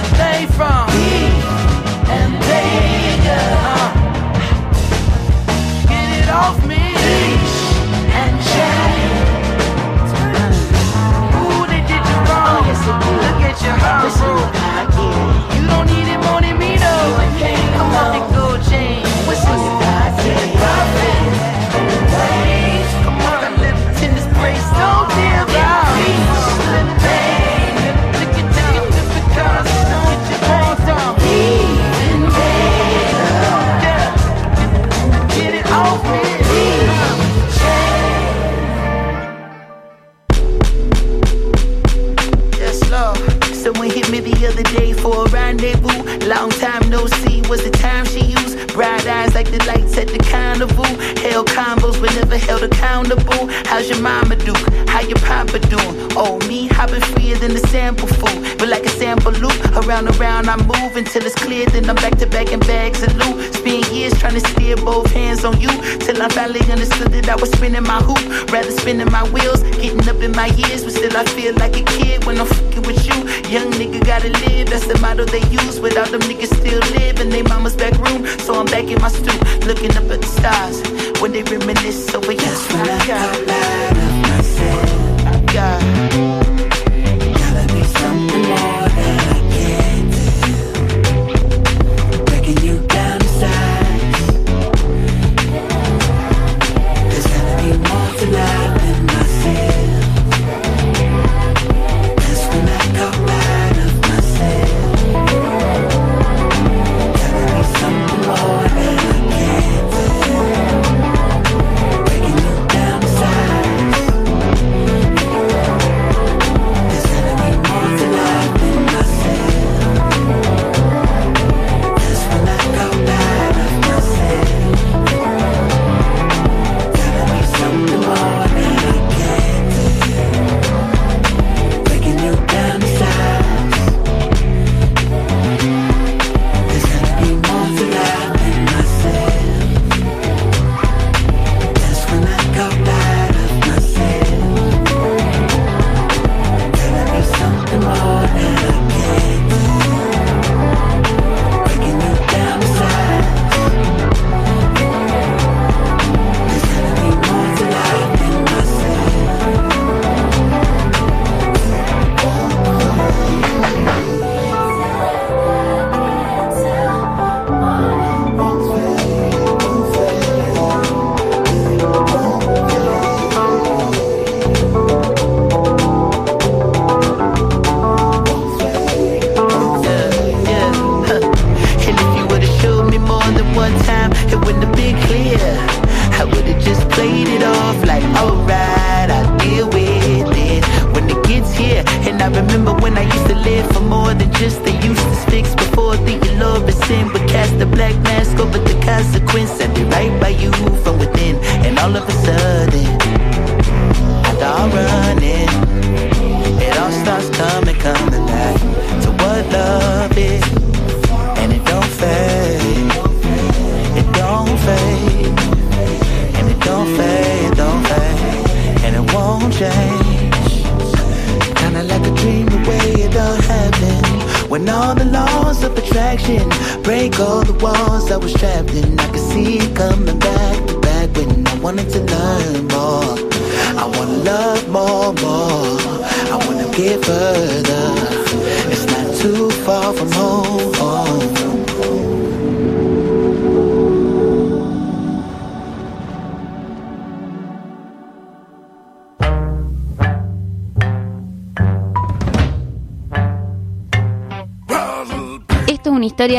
Long time no see was the time she used. Bright eyes like the lights at the carnival. Hell combos but never held accountable. How's your mama do? How your papa doing? Oh, me I been freer than the sample food. But like a sample loop, around and around I move until it's clear. Then I'm back to back in bags of loot. Spend years trying to steer both hands on you. Till I finally understood that I was spinning my hoop. Rather spinning my wheels, getting up in my years. But still I feel like a kid when I'm fucking with you. Young nigga gotta live, that's the motto they use. Without them niggas still live in their mama's back room. So I'm back in my stoop, looking up at the stars. When they reminisce over your when I got out of myself. I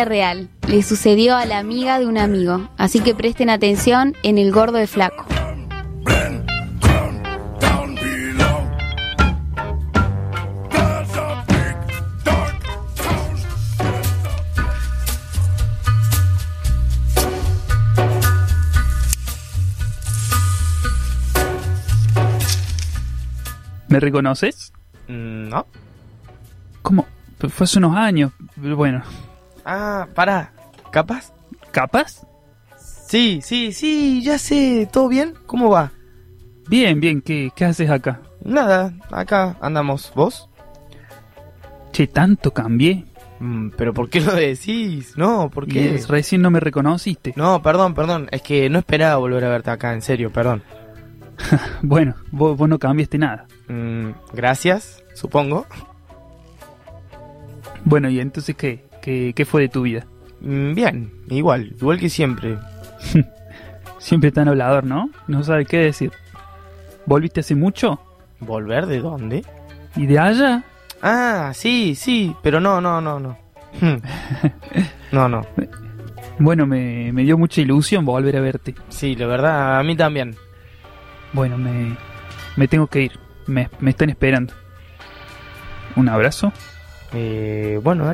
historia real. Le sucedió a la amiga de un amigo. Así que presten atención en el gordo de flaco. ¿Me reconoces? Mm, No. ¿Cómo? Fue hace unos años. Pero Bueno, pará. ¿Capaz? ¿Capaz? Sí, sí, sí, ya sé. ¿Todo bien? ¿Cómo va? bien, bien. ¿Qué, qué haces acá? Nada, acá andamos. ¿Vos? Che, tanto cambié. Mm, ¿Pero por qué lo decís? No, ¿por qué? Y es- recién no me reconociste. No, perdón, perdón. Es que no esperaba volver a verte acá, en serio, perdón. Bueno, vos, vos no cambiaste nada. Mm, gracias, supongo. Bueno, ¿y entonces qué? ¿Qué, qué fue de tu vida? Mm, bien, igual, igual que siempre. Siempre tan hablador, ¿no? No sabe qué decir. ¿Volviste hace mucho? ¿Volver de dónde? ¿Y de allá? Ah, sí, sí, pero no, no, no, no. no, no. Bueno, me, me dio mucha ilusión volver a verte. Sí, la verdad, a mí también. Bueno, me, me tengo que ir. Me, me están esperando. ¿Un abrazo? Eh, bueno, a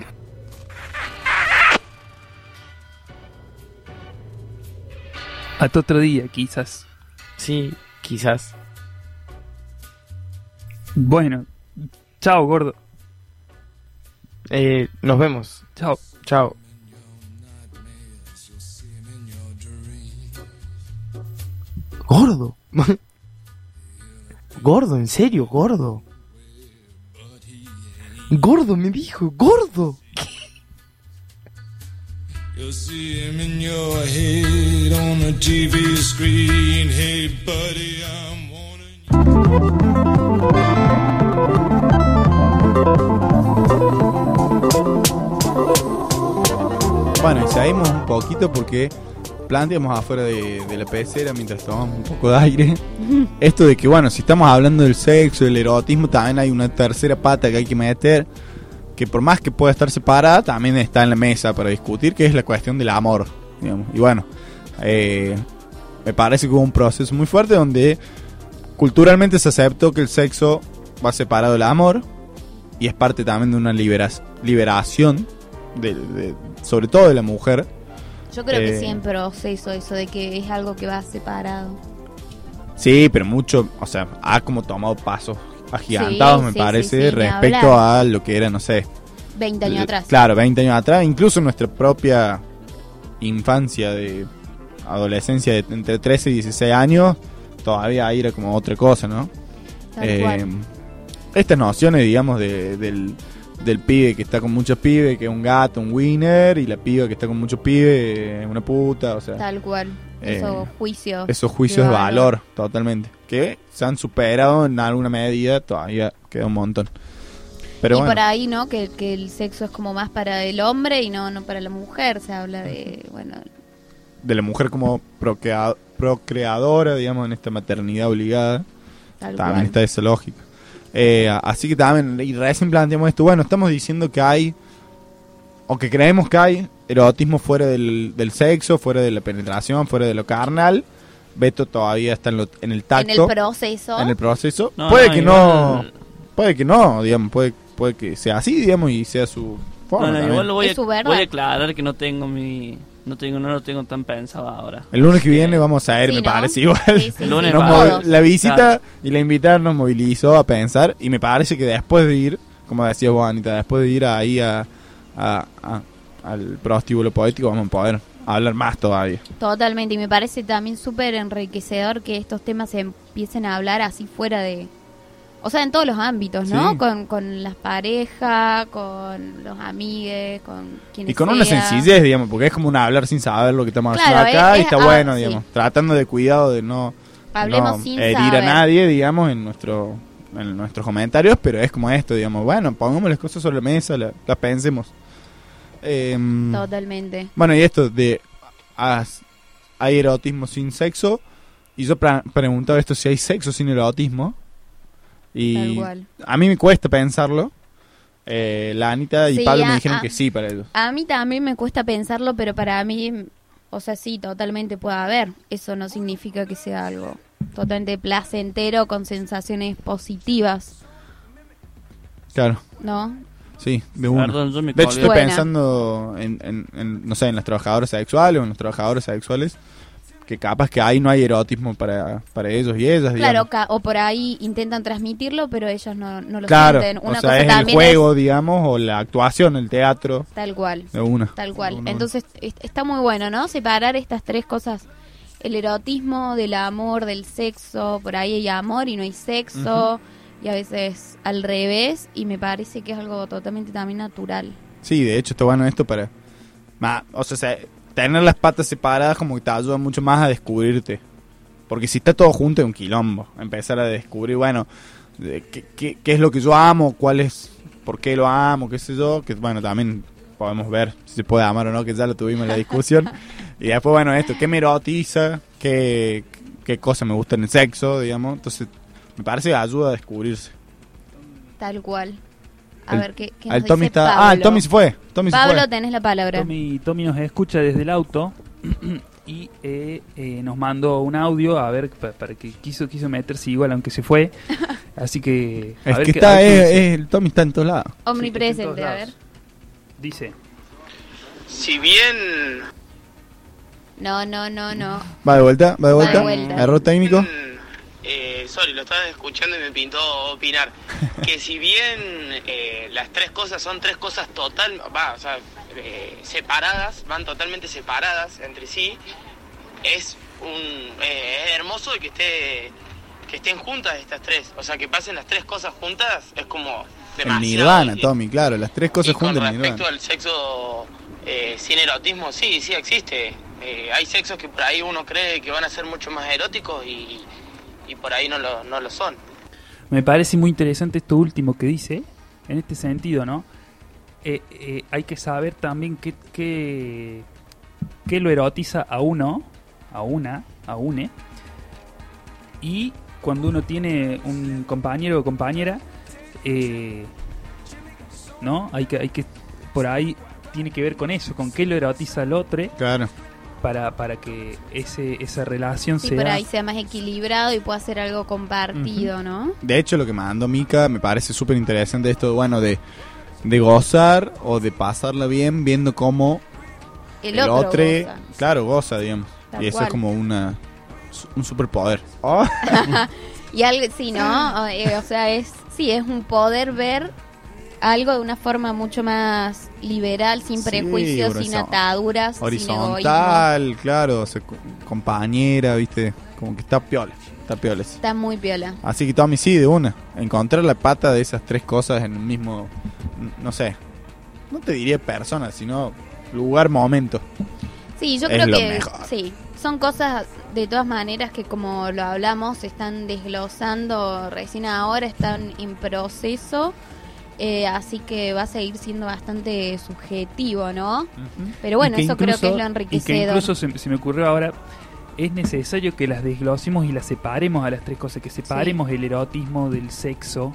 Hasta otro día, quizás. Sí, quizás. Bueno, chao, gordo. Eh, nos vemos. Chao. Chao. Gordo. gordo, en serio, gordo. Gordo, me dijo, gordo. You'll see him in your head on the TV screen. Hey, buddy, I'm Bueno, y seguimos un poquito porque planteamos afuera de, de la pecera mientras tomamos un poco de aire. Esto de que, bueno, si estamos hablando del sexo, del erotismo, también hay una tercera pata que hay que meter. Que por más que pueda estar separada, también está en la mesa para discutir, que es la cuestión del amor. digamos. Y bueno, eh, me parece que hubo un proceso muy fuerte donde culturalmente se aceptó que el sexo va separado del amor y es parte también de una liberación, de- de- sobre todo de la mujer. Yo creo que Eh, sí en proceso eso de que es algo que va separado. Sí, pero mucho, o sea, ha como tomado pasos agigantados, Sí, me sí, parece, sí, respecto a lo que era, no sé. 20 años atrás. Claro, 20 años atrás, incluso nuestra propia infancia de adolescencia de entre 13 y 16 años, todavía ahí era como otra cosa, ¿no? Cual. Estas nociones, digamos, de- del, del pibe que está con muchos pibes, que es un gato, un winner, y la piba que está con muchos pibes, es una puta, o sea... Tal cual. Eh, Esos juicios. Esos juicios de valor, totalmente. Que se han superado en alguna medida, todavía queda un montón. Pero y bueno, por ahí, ¿no? Que, que el sexo es como más para el hombre y no, no para la mujer. Se habla de, bueno, de la mujer como procrea- procreadora, digamos, en esta maternidad obligada, Tal también cual. está esa lógica. Eh, así que también, y recién planteamos esto, bueno, estamos diciendo que hay, o que creemos que hay, erotismo fuera del, del sexo, fuera de la penetración, fuera de lo carnal. Beto todavía está en, lo- en el tacto. En el proceso. En el proceso. No, puede no, que no. Puede que no, digamos, puede, puede que sea así, digamos, y sea su forma. Bueno, también. igual lo voy a, voy a aclarar que no tengo mi. No tengo, no lo tengo tan pensado ahora. El lunes que viene vamos a ir, Sí, me ¿no? parece igual. Sí, sí, El lunes la visita Claro. y la invitada nos movilizó a pensar y me parece que después de ir, como decías vos Anita, después de ir ahí a, a- a- al prostíbulo poético vamos a poder hablar más todavía. Totalmente. Y me parece también súper enriquecedor que estos temas se empiecen a hablar así fuera de... O sea, en todos los ámbitos, ¿no? Sí. Con, con las parejas, con los amigues, con quienes Y con una sencillez, digamos, porque es como un hablar sin saber lo que estamos Claro, haciendo acá es- y está es- ah, bueno, sí. digamos, tratando de cuidado de no, Hablemos no sin herir saber. a nadie, digamos, en nuestro en nuestros comentarios, pero es como esto, digamos, bueno, pongamos las cosas sobre la mesa, la- las pensemos. Em, Totalmente. Bueno, y esto de hay erotismo sin sexo. Y yo pra- preguntaba esto si hay sexo sin erotismo. Tal Y cual. a mí me cuesta pensarlo. Eh, la Anita y Sí, Pablo me dijeron a- que sí para ellos. A mí también me cuesta pensarlo, pero para mí, o sea, sí, totalmente puede haber. Eso no significa que sea algo totalmente placentero con sensaciones positivas, Claro, ¿no? Sí, de una. Perdón, yo me de hecho, estoy Buena. pensando en, en- en, no sé, en las trabajadoras sexuales o en los trabajadores sexuales. Que capaz que ahí no hay erotismo para, para ellos y ellas. Claro, digamos. o por ahí intentan transmitirlo, pero ellos no, no lo Claro, sienten. o Una sea, cosa es el juego, digamos, o la actuación, el teatro. tal cual. De una. Tal cual. Una. Entonces est- está muy bueno, ¿no? Separar estas tres cosas. El erotismo del amor, del sexo. Por ahí hay amor y no hay sexo. Y a veces al revés. Y me parece que es algo totalmente también natural. Sí, de hecho está bueno esto para... ma- o sea, se- tener las patas separadas como que te ayuda mucho más a descubrirte. Porque si está todo junto es un quilombo. Empezar a descubrir, bueno, qué, qué- qué es lo que yo amo, cuál es, por qué lo amo, qué sé yo. Que bueno, también podemos ver si se puede amar o no, que ya lo tuvimos en la discusión. y después, bueno, esto, qué me erotiza, qué, qué cosas me gusta en el sexo, digamos. Entonces, me parece que ayuda a descubrirse. Tal cual. A El- ver, ¿qué, qué el nos Tommy dice está- Pablo? ah, el Tommy se fue, Tommy se Pablo, fue. tenés la palabra. Tommy, Tommy nos escucha desde el auto y eh, eh, nos mandó un audio a ver pa- para que quiso quiso meterse igual aunque se fue. Así que a Es ver que está, a ver es- es- el Tommy está en todos lados. Omnipresente, a ver. Dice, Si bien No, no, no, no. Va de vuelta, va de Va de vuelta. vuelta. Error técnico. Eh, sorry, lo estaba escuchando y me pintó opinar. Que si bien eh, las tres cosas son tres cosas total, va, o sea, eh, separadas, van totalmente separadas entre sí, es un eh, es hermoso que esté que estén juntas estas tres, o sea, que pasen las tres cosas juntas es como El demasiado. Nirvana, Y- Tommy, claro, las tres cosas y con juntas en respecto Nirvana. al sexo sin erotismo, sí, sí existe. Hay sexos que por ahí uno cree que van a ser mucho más eróticos y, y por ahí no lo, no lo son. me parece muy interesante esto último que dice, en este sentido, ¿no? Eh, eh, hay que saber también qué, qué, qué lo erotiza a uno, a una, a une, y cuando uno tiene un compañero o compañera, eh, ¿no? Hay que, hay que, por ahí tiene que ver con eso, con qué lo erotiza al otro, Claro. Para, para que ese, esa relación Sí, sea... por ahí sea más equilibrado y pueda ser algo compartido, ¿no? De hecho, lo que mandó Mika me parece súper interesante esto, bueno, de, de gozar o de pasarla bien viendo cómo El otro otro, goza. claro, goza, digamos. Tal y eso cual. es como una un superpoder. Oh. Y algo, sí, ¿no? O, eh, o sea, es, sí, es un poder ver algo de una forma mucho más liberal, sin Sí, prejuicios, sin ataduras, sin. Horizontal, claro, o sea, compañera, viste, como que está piola, está piola. Está muy piola. Así que Tommy, sí, de una. Encontrar la pata de esas tres cosas en el mismo, no sé, no te diría persona, sino lugar, momento. Sí, yo Es creo que mejor. sí, son cosas de todas maneras que como lo hablamos, se están desglosando recién ahora, están en proceso, eh, así que va a seguir siendo bastante subjetivo, ¿no? Pero bueno, eso creo que es lo incluso- Y que enriquecedor. incluso se, se me ocurrió ahora, es necesario que las desglosemos y las separemos a las tres cosas, que separemos el erotismo del sexo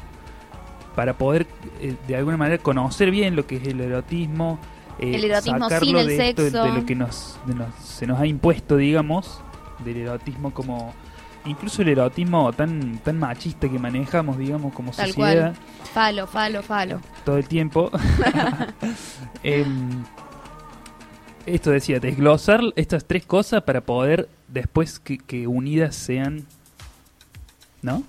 para poder eh, de alguna manera conocer bien lo que es el erotismo. eh, El erotismo sacarlo sin el de esto, de- sexo. de lo que nos, de nos- se nos ha impuesto, digamos, del erotismo como... Incluso el erotismo tan tan machista que manejamos, digamos, como Tal sociedad cual. Falo, falo, falo. todo el tiempo. Em, esto decía, desglosar estas tres cosas para poder después que, que unidas sean... ¿No?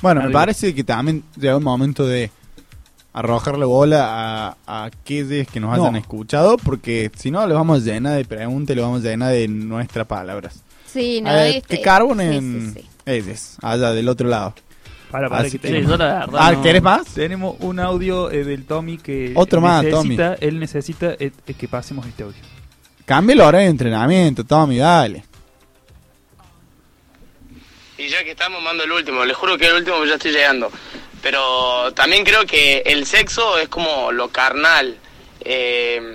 Bueno, me parece que también llega un momento de arrojarle bola a, a aquellos que nos No. hayan escuchado, porque si no, le vamos a llenar de preguntas y le vamos a llenar de nuestras palabras. Sí, no, A ver, este- que carbonen sí, sí, sí. allá del otro lado. Para, para Así que tenemos- Ah, ¿querés más? Tenemos un audio eh, del Tommy que Otro más, necesita, él necesita eh, eh, que pasemos este audio. Cambia el horario de entrenamiento, Tommy, dale. Y ya que estamos, mando el último. Les juro que el último ya estoy llegando. Pero también creo que el sexo es como lo carnal. Eh,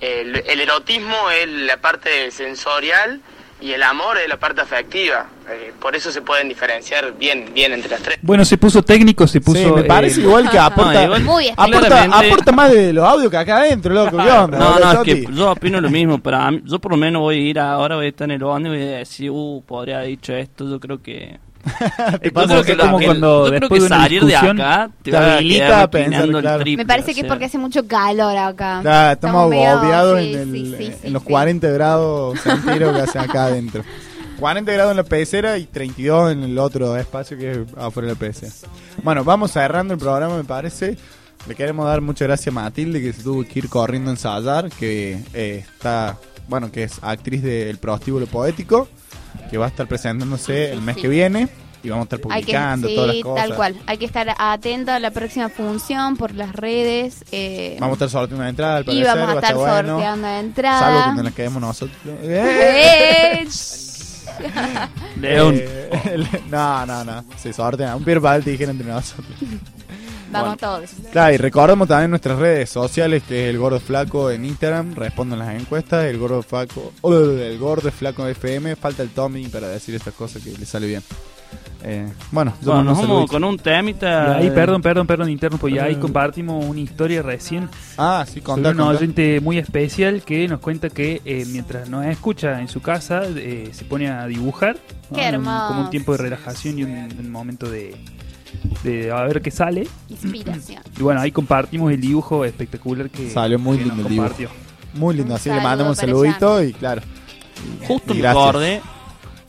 el, el erotismo es la parte sensorial y el amor es la parte afectiva. Eh, por eso se pueden diferenciar bien, bien entre las tres. Bueno, se puso técnico, se puso... Sí, me parece eh, igual que aporta, No, igual- Muy aporta, claramente- aporta más de los audios que acá adentro, loco. ¿Qué onda? No, no, es que yo opino lo mismo. Para mí- yo por lo menos voy a ir ahora, voy a estar en el bondi y voy a decir, uh, podría haber dicho esto. Yo creo que. Es como- que es como cuando yo creo después que de una salir de discusión acá te, te habilita a pensar, claro. triple, Me parece o que es sea. porque hace mucho calor acá. Claro, estamos agobiados sí, en, el- sí, sí, en sí, los sí. 40 grados centígrados que hace acá adentro. 40 grados en la pecera y 32 en el otro espacio que es afuera de la pecera. Bueno, vamos cerrando el programa, me parece. Le queremos dar muchas gracias a Matilde, que se tuvo que ir corriendo a ensayar, que eh, está, bueno, que es actriz del prostíbulo poético, que va a estar presentándose el mes sí. que viene y vamos a estar Hay que, publicando sí, todas las cosas. tal cual. Hay que estar atento a la próxima función por las redes. eh, Vamos a estar sorteando una entrada, al y parecer, vamos a estar bueno. sorteando Salvo entradas. cuando nos quedemos nosotros. Eh, León. Eh, no, no, no. Se sortea. Un pierpal dijeron entre nosotros. Vamos todos. Claro, y recordamos también nuestras redes sociales, que es el Gordo Flaco en Instagram, responden las encuestas, el Gordo Flaco, oh, el Gordo Flaco FM, falta el Tommy para decir estas cosas que le sale bien. Eh, bueno, yo Bueno, mando nos un vamos saludito. con un temita. Y ahí, perdón, perdón, perdón, interno, pues ya ahí Ah. compartimos una historia recién. Ah, sí, Sobre contá, un oyente muy especial que nos cuenta que eh, mientras nos escucha en su casa, eh, se pone a dibujar. Qué un- Como hermoso. un tiempo de relajación y un, un momento de, de a ver qué sale. Inspiración. Y bueno, ahí compartimos el dibujo espectacular que Salió muy que lindo nos el dibujo. compartió. Muy lindo, así le saludo mandamos un saludito y claro. Justo Y me acordé,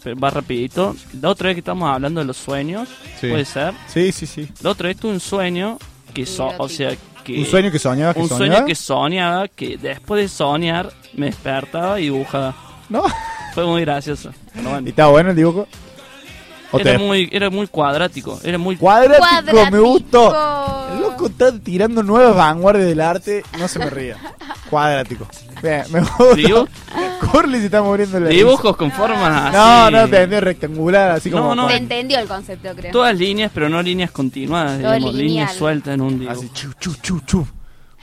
pero va rapidito. La otra vez que estamos hablando de los sueños, Sí. puede ser. Sí, sí, sí. La otra vez tuve un sueño que, so- o sea, que Un sueño que soñaba que un soñaba. sueño que soñaba que después de soñar me despertaba y dibujaba. No. Fue muy gracioso. Bueno. ¿Y estaba bueno el dibujo? ¿O Era te- muy, era muy cuadrático, era muy Cuadrático, me gustó. El loco está tirando nuevas vanguardias del arte. No se me ría. Cuadrático. Bien, me gusta. Dibu- Curly se está muriendo la Dibujos con formas No, así. no, te entendí rectangular, así No, como. no. Se entendió el concepto, creo. Todas líneas, pero no líneas continuadas, Todo digamos, lineal. líneas sueltas en un dibujo. Así, chu, chu, chu, chu.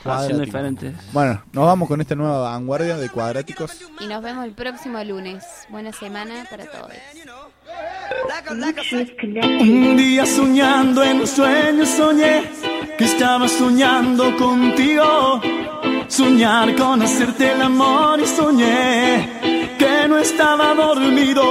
Cuadrático. diferentes. Bueno, nos vamos con esta nueva vanguardia de cuadráticos. Y nos vemos el próximo lunes. Buena semana para todos. Un día soñando en un sueño soñé que estaba soñando contigo. Soñar con hacerte el amor y soñé que no estaba dormido.